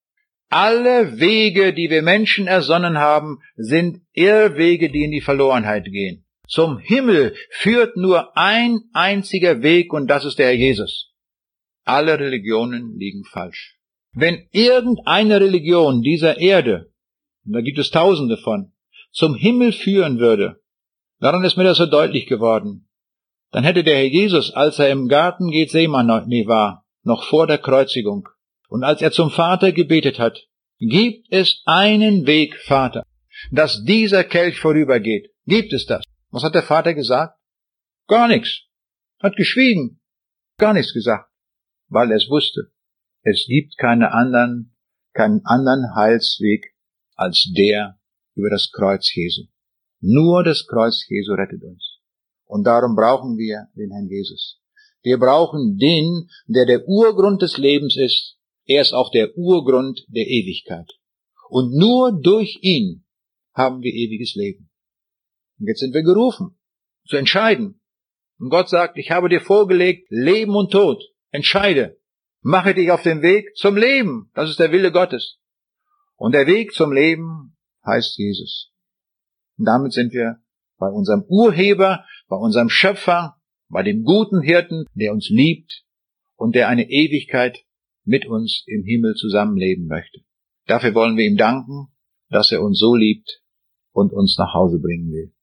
alle Wege, die wir Menschen ersonnen haben, sind Irrwege, die in die Verlorenheit gehen. Zum Himmel führt nur ein einziger Weg und das ist der Herr Jesus. Alle Religionen liegen falsch. Wenn irgendeine Religion dieser Erde, und da gibt es tausende von, zum Himmel führen würde, daran ist mir das so deutlich geworden, dann hätte der Herr Jesus, als er im Garten Gethsemane war, noch vor der Kreuzigung, und als er zum Vater gebetet hat, gibt es einen Weg, Vater, dass dieser Kelch vorübergeht. Gibt es das? Was hat der Vater gesagt? Gar nichts. Hat geschwiegen. Gar nichts gesagt. Weil er es wusste. Es gibt keine anderen, keinen anderen Heilsweg als der, über das Kreuz Jesu. Nur das Kreuz Jesu rettet uns. Und darum brauchen wir den Herrn Jesus. Wir brauchen den, der der Urgrund des Lebens ist. Er ist auch der Urgrund der Ewigkeit. Und nur durch ihn haben wir ewiges Leben. Und jetzt sind wir gerufen, zu entscheiden. Und Gott sagt, ich habe dir vorgelegt, Leben und Tod. Entscheide. Mache dich auf den Weg zum Leben. Das ist der Wille Gottes. Und der Weg zum Leben heißt Jesus. Und damit sind wir bei unserem Urheber, bei unserem Schöpfer, bei dem guten Hirten, der uns liebt und der eine Ewigkeit mit uns im Himmel zusammenleben möchte. Dafür wollen wir ihm danken, dass er uns so liebt und uns nach Hause bringen will.